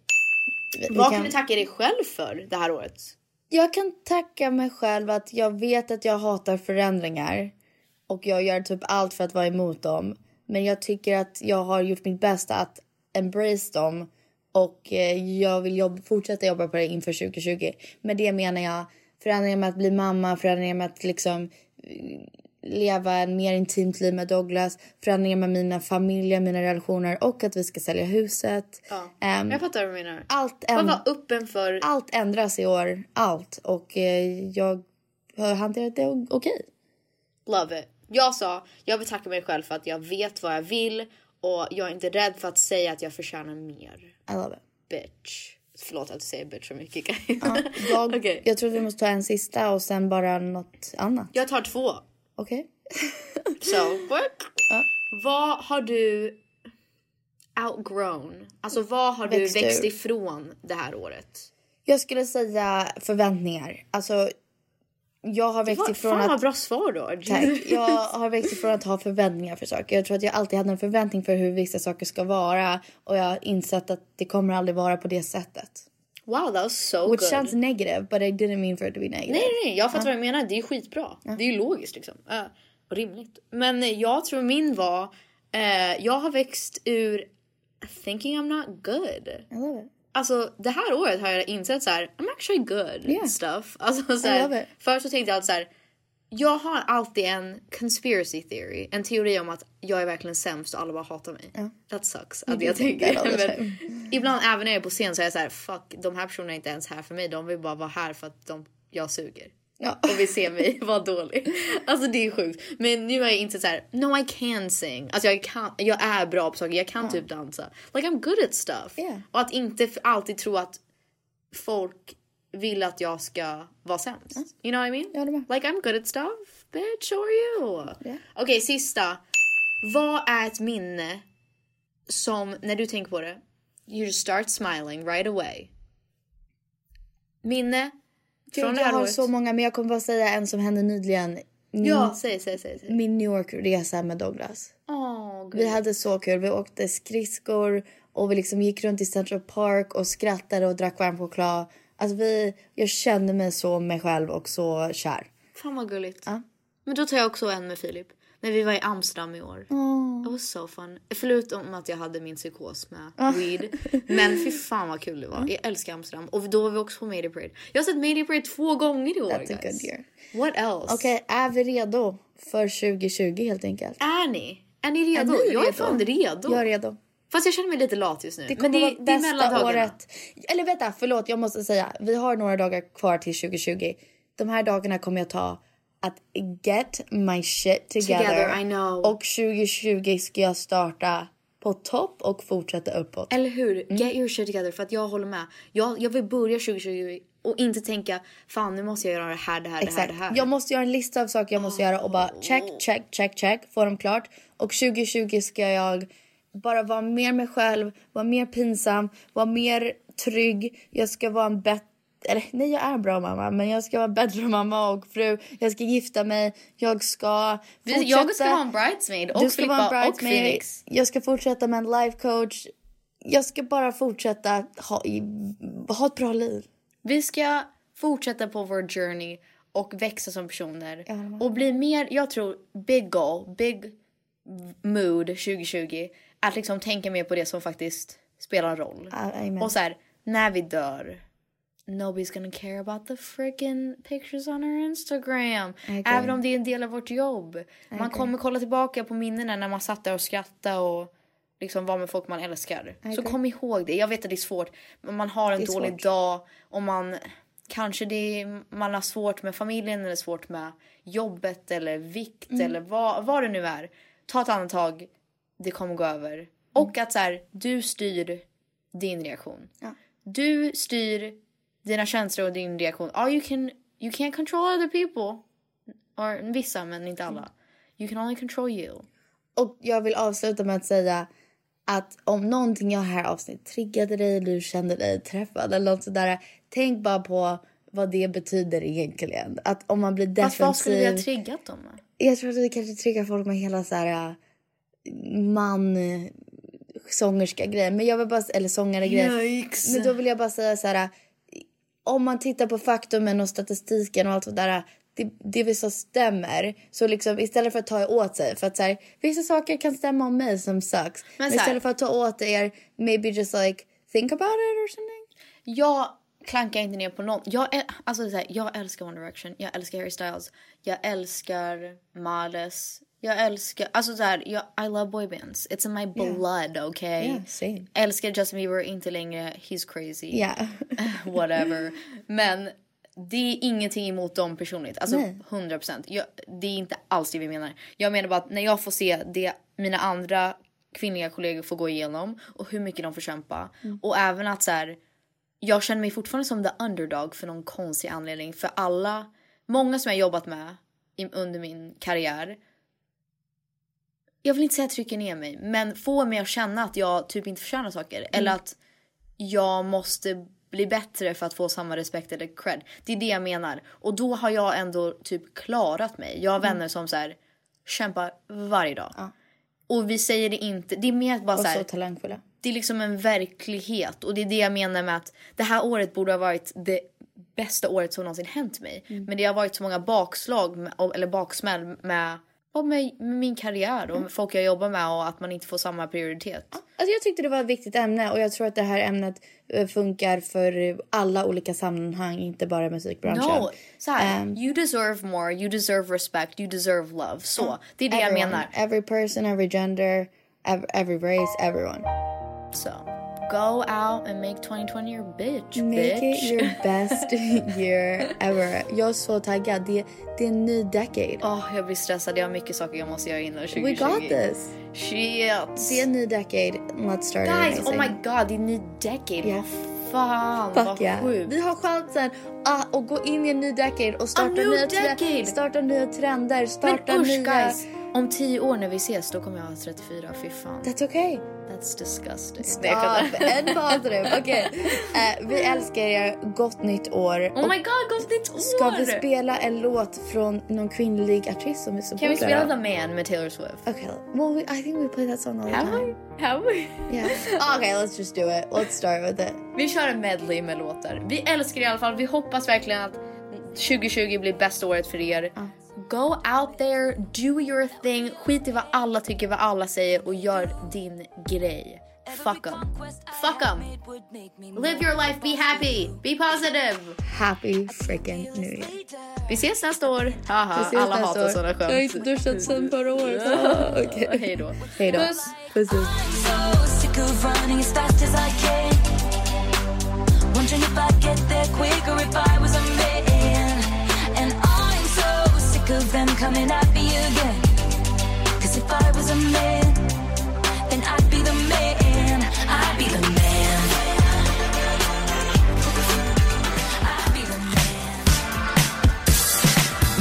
Vi Vad kan- kan du tacka dig själv för det här året? Jag kan tacka mig själv att jag vet att jag hatar förändringar. Och jag gör typ allt för att vara emot dem. Men jag tycker att jag har gjort mitt bästa att embrace dem. Och eh, jag vill jobba, fortsätta jobba på det inför 2020. Med det menar jag förändringar med att bli mamma, förändringar med att liksom eh, leva en mer intimt liv med Douglas, förändringar med mina familjer, mina relationer och att vi ska sälja huset. Ja. Ehm, jag fattar vad du menar. allt, var öppen för... allt ändras i år. Allt. Och eh, jag har hanterat det okej. Love it. Jag sa, jag vill tacka mig själv för att jag vet vad jag vill och jag är inte rädd för att säga att jag förtjänar mer. I love it. Bitch. Förlåt att jag säger bitch så mycket. Jag, Okej. jag tror vi måste ta en sista och sen bara något annat. Jag tar två. Okej. So, what? Vad har du outgrown? Alltså vad har du Växt växt ur. ifrån det här året? Jag skulle säga förväntningar. Alltså, jag har växt ifrån fan att... bra svar då. Tack. Jag har växt ifrån att ha förväntningar för saker. Jag tror att jag alltid hade en förväntning för hur vissa saker ska vara. Och jag har insett att det kommer aldrig vara på det sättet. Wow, that was so Which good. sounds negative, but I didn't mean for it to be negative. Nej, nej, jag fattar Ja. vad jag menar. Det är skitbra. Det är ju logiskt liksom. Uh, rimligt. Men jag tror min var, eh, jag har växt ur thinking I'm not good. I love it. Alltså det här året har jag insett så här, I'm actually good Yeah. at stuff. Alltså så här, först så tänkte jag alltid så här, jag har alltid en conspiracy theory, en teori om att jag är verkligen sämst och alla bara hatar mig. That sucks You att jag tänker. Men ibland även när jag är på scen så är jag så här, fuck de här personerna är inte ens här för mig, de vill bara vara här för att de, jag suger. Ja. Och vill se mig vara dålig. Alltså det är sjukt. Men nu har jag insett så här, no I can sing. Alltså jag, kan, jag är bra på saker, jag kan typ dansa. Like I'm good at stuff. Yeah. Och att inte alltid tro att folk vill att jag ska vara sämst. You know what I mean? Like I'm good at stuff. Bitch, are you? Yeah. Okej, sista. Vad är ett minne som när du tänker på det, you just start smiling right away? Minne Gud, från det jag har året. så många, men jag kommer bara säga en som hände nyligen. Min, Ja, säg, säg, säg. säg. min New York-resa med Douglas. Åh, Vi hade så kul. Vi åkte skridskor och vi liksom gick runt i Central Park och skrattade och drack varm choklad. Alltså vi, jag kände mig så mig själv och så kär. Fan vad gulligt. Ja. Men då tar jag också en med Filip. När vi var i Amsterdam i år. It was so fun. Förutom att jag hade min psykos med weed. Men fy fan vad kul det var. Jag älskar Amsterdam. Och då var vi också på Mayday Parade. Jag har sett Mayday Parade två gånger i år That's guys. What else? Okej, är vi redo för 2020 helt enkelt? Är ni? Är ni redo? Är ni jag är redo? fan redo. Jag är redo. Fast jag känner mig lite lat just nu. Det kommer Men det, vara det är bästa året. Eller vänta, förlåt, jag måste säga. Vi har några dagar kvar till 2020. De här dagarna kommer jag ta att get my shit together. Together, I know. Och 2020 ska jag starta på topp och fortsätta uppåt. Eller hur? Mm. Get your shit together för att jag håller med. Jag, jag vill börja 2020 och inte tänka fan nu måste jag göra det här, det här, det här, Exakt. det här. Jag måste göra en lista av saker jag måste göra och bara check, check, check, check. Få dem klart. Och 2020 ska jag bara vara mer mig själv, vara mer pinsam, vara mer trygg. Jag ska vara en bättre eller nej, jag är bra mamma, men jag ska vara bättre mamma och fru. Jag ska gifta mig. Jag ska fortsätta. jag ska vara en bridesmaid och du ska vara en Filippa och. Phoenix. Jag ska fortsätta med en life coach. Jag ska bara fortsätta ha, i- ha ett bra liv. Vi ska fortsätta på vår journey och växa som personer. Och bli mer, jag tror, big goal, big mood 2020. Att liksom tänka mer på det som faktiskt spelar roll. amen. Och så här, när vi dör. Nobody's gonna care about the freaking pictures on our Instagram. Agree. Även om det är en del av vårt jobb. Man agree. kommer kolla tillbaka på minnena när man satt där och skrattade och liksom var med folk man älskar. I Så kom ihåg det. Jag vet att det är svårt. Man har en dålig svårt. dag och man kanske det är, man har svårt med familjen eller svårt med jobbet eller vikt Mm. eller vad, vad det nu är. Ta ett andetag. Det kommer gå över. Och att så här, du styr din reaktion. Ja. Du styr dina känslor och din reaktion. Oh, you, can, you can't control other people. Or, vissa, men inte alla. You can only control you. Och jag vill avsluta med att säga att om någonting det här avsnittet triggade dig, eller du kände dig träffad eller något sådär. Tänk bara på vad det betyder egentligen. Att om man blir defensiv. Fast vad skulle vi ha triggat dem med? Jag tror att vi kanske triggar folk med hela så här man sångerska grejen. Men jag vill bara, eller sångare. Yikes. Men då vill jag bara säga så här. Om man tittar på faktumen och statistiken och allt sådär. Det, det vi sa stämmer. Så liksom istället för att ta åt sig. För att så här, vissa saker kan stämma om mig som sucks. Men, här- istället för att ta åt er. Maybe just like think about it or something. Jag klankar inte ner på någon. Jag, är, alltså, så här, jag älskar One Direction. Jag älskar Harry Styles. Jag älskar Miles. Jag älskar... Alltså så här, jag, I love boybands. It's in my blood, okay? Yeah, same. Älskar Justin Bieber, inte längre. He's crazy. Yeah. Whatever. Men det är ingenting emot dem personligt. Alltså Nej. 100 procent. Det är inte alls det vi menar. Jag menar bara att när jag får se det mina andra kvinnliga kollegor får gå igenom och hur mycket de får kämpa. Mm. Och även att så här, jag känner mig fortfarande som the underdog för någon konstig anledning. För alla, många som jag jobbat med under min karriär. Jag vill inte säga trycker ner mig, men får mig att känna att jag typ inte förtjänar saker. Eller att jag måste bli bättre för att få samma respekt eller cred. Det är det jag menar. Och då har jag ändå typ klarat mig. Jag har Mm. vänner som så här, kämpar varje dag. Och vi säger det inte, det är mer bara Och så här, så talangfulla. Det är liksom en verklighet. Och det är det jag menar med att det här året borde ha varit det bästa året som någonsin hänt mig. Mm. Men det har varit så många bakslag, med, eller baksmäll med, med, med min karriär Mm. och med folk jag jobbar med och att man inte får samma prioritet. Alltså jag tyckte det var ett viktigt ämne och jag tror att det här ämnet eh, funkar för alla olika sammanhang, inte bara musikbranschen. No, så här, Um, you deserve more, you deserve respect, you deserve love. Så, det är det jag everyone, menar. Every person, every gender, ev- every race, everyone. So, go out and make 2020 your bitch, Make bitch. it your best year ever. Jag är så taggad. Det, det är en ny decade. Åh, jag blir stressad. Jag har mycket saker jag måste göra innan 2020. We got this. Shit. Det är en ny decade. Let's start Guys, amazing. oh my god, det är en ny decade. Yeah. Fan, Fuck vad yeah. sjukt. Vi har chansen ah, att gå in i en ny decade och starta, new nya, decade. starta nya trender, starta Men usch nya... guys, om tio år när vi ses då kommer jag vara 34. Fy fan. That's okay. That's disgusting. Jag skämtar. En positive. Okej. Eh, vi älskar er. Gott nytt år. Oh my god, gott nytt år! Ska vi spela en låt från någon kvinnlig artist som vi supportar? Kan vi spela? The Man med Taylor Swift? Okay. Well, we, I think we play that song all the Have time. we? Have we? Yeah. okay, let's just do it. Let's start with it. Vi kör en medley med låtar. Vi älskar er i alla fall. Vi hoppas verkligen att 2020 blir bästa året för er. Go out there, do your thing. Skit i vad alla tycker, vad alla säger och gör din grej. Fuck them. Fuck them. Live your life, be happy, be positive. Happy freaking new year. Vi ses nästa år. Haha, Vi ses alla nästa hatar år. sådana skämt. Jag har inte duschat sen förra året. Okej. Hej då. Hej då. Puss. Puss. puss. Sick of them coming at me again. Cause if I was a man, then I'd be the man. I'd be the man. I'd be the man.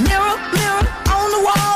Mirror, mirror on the wall,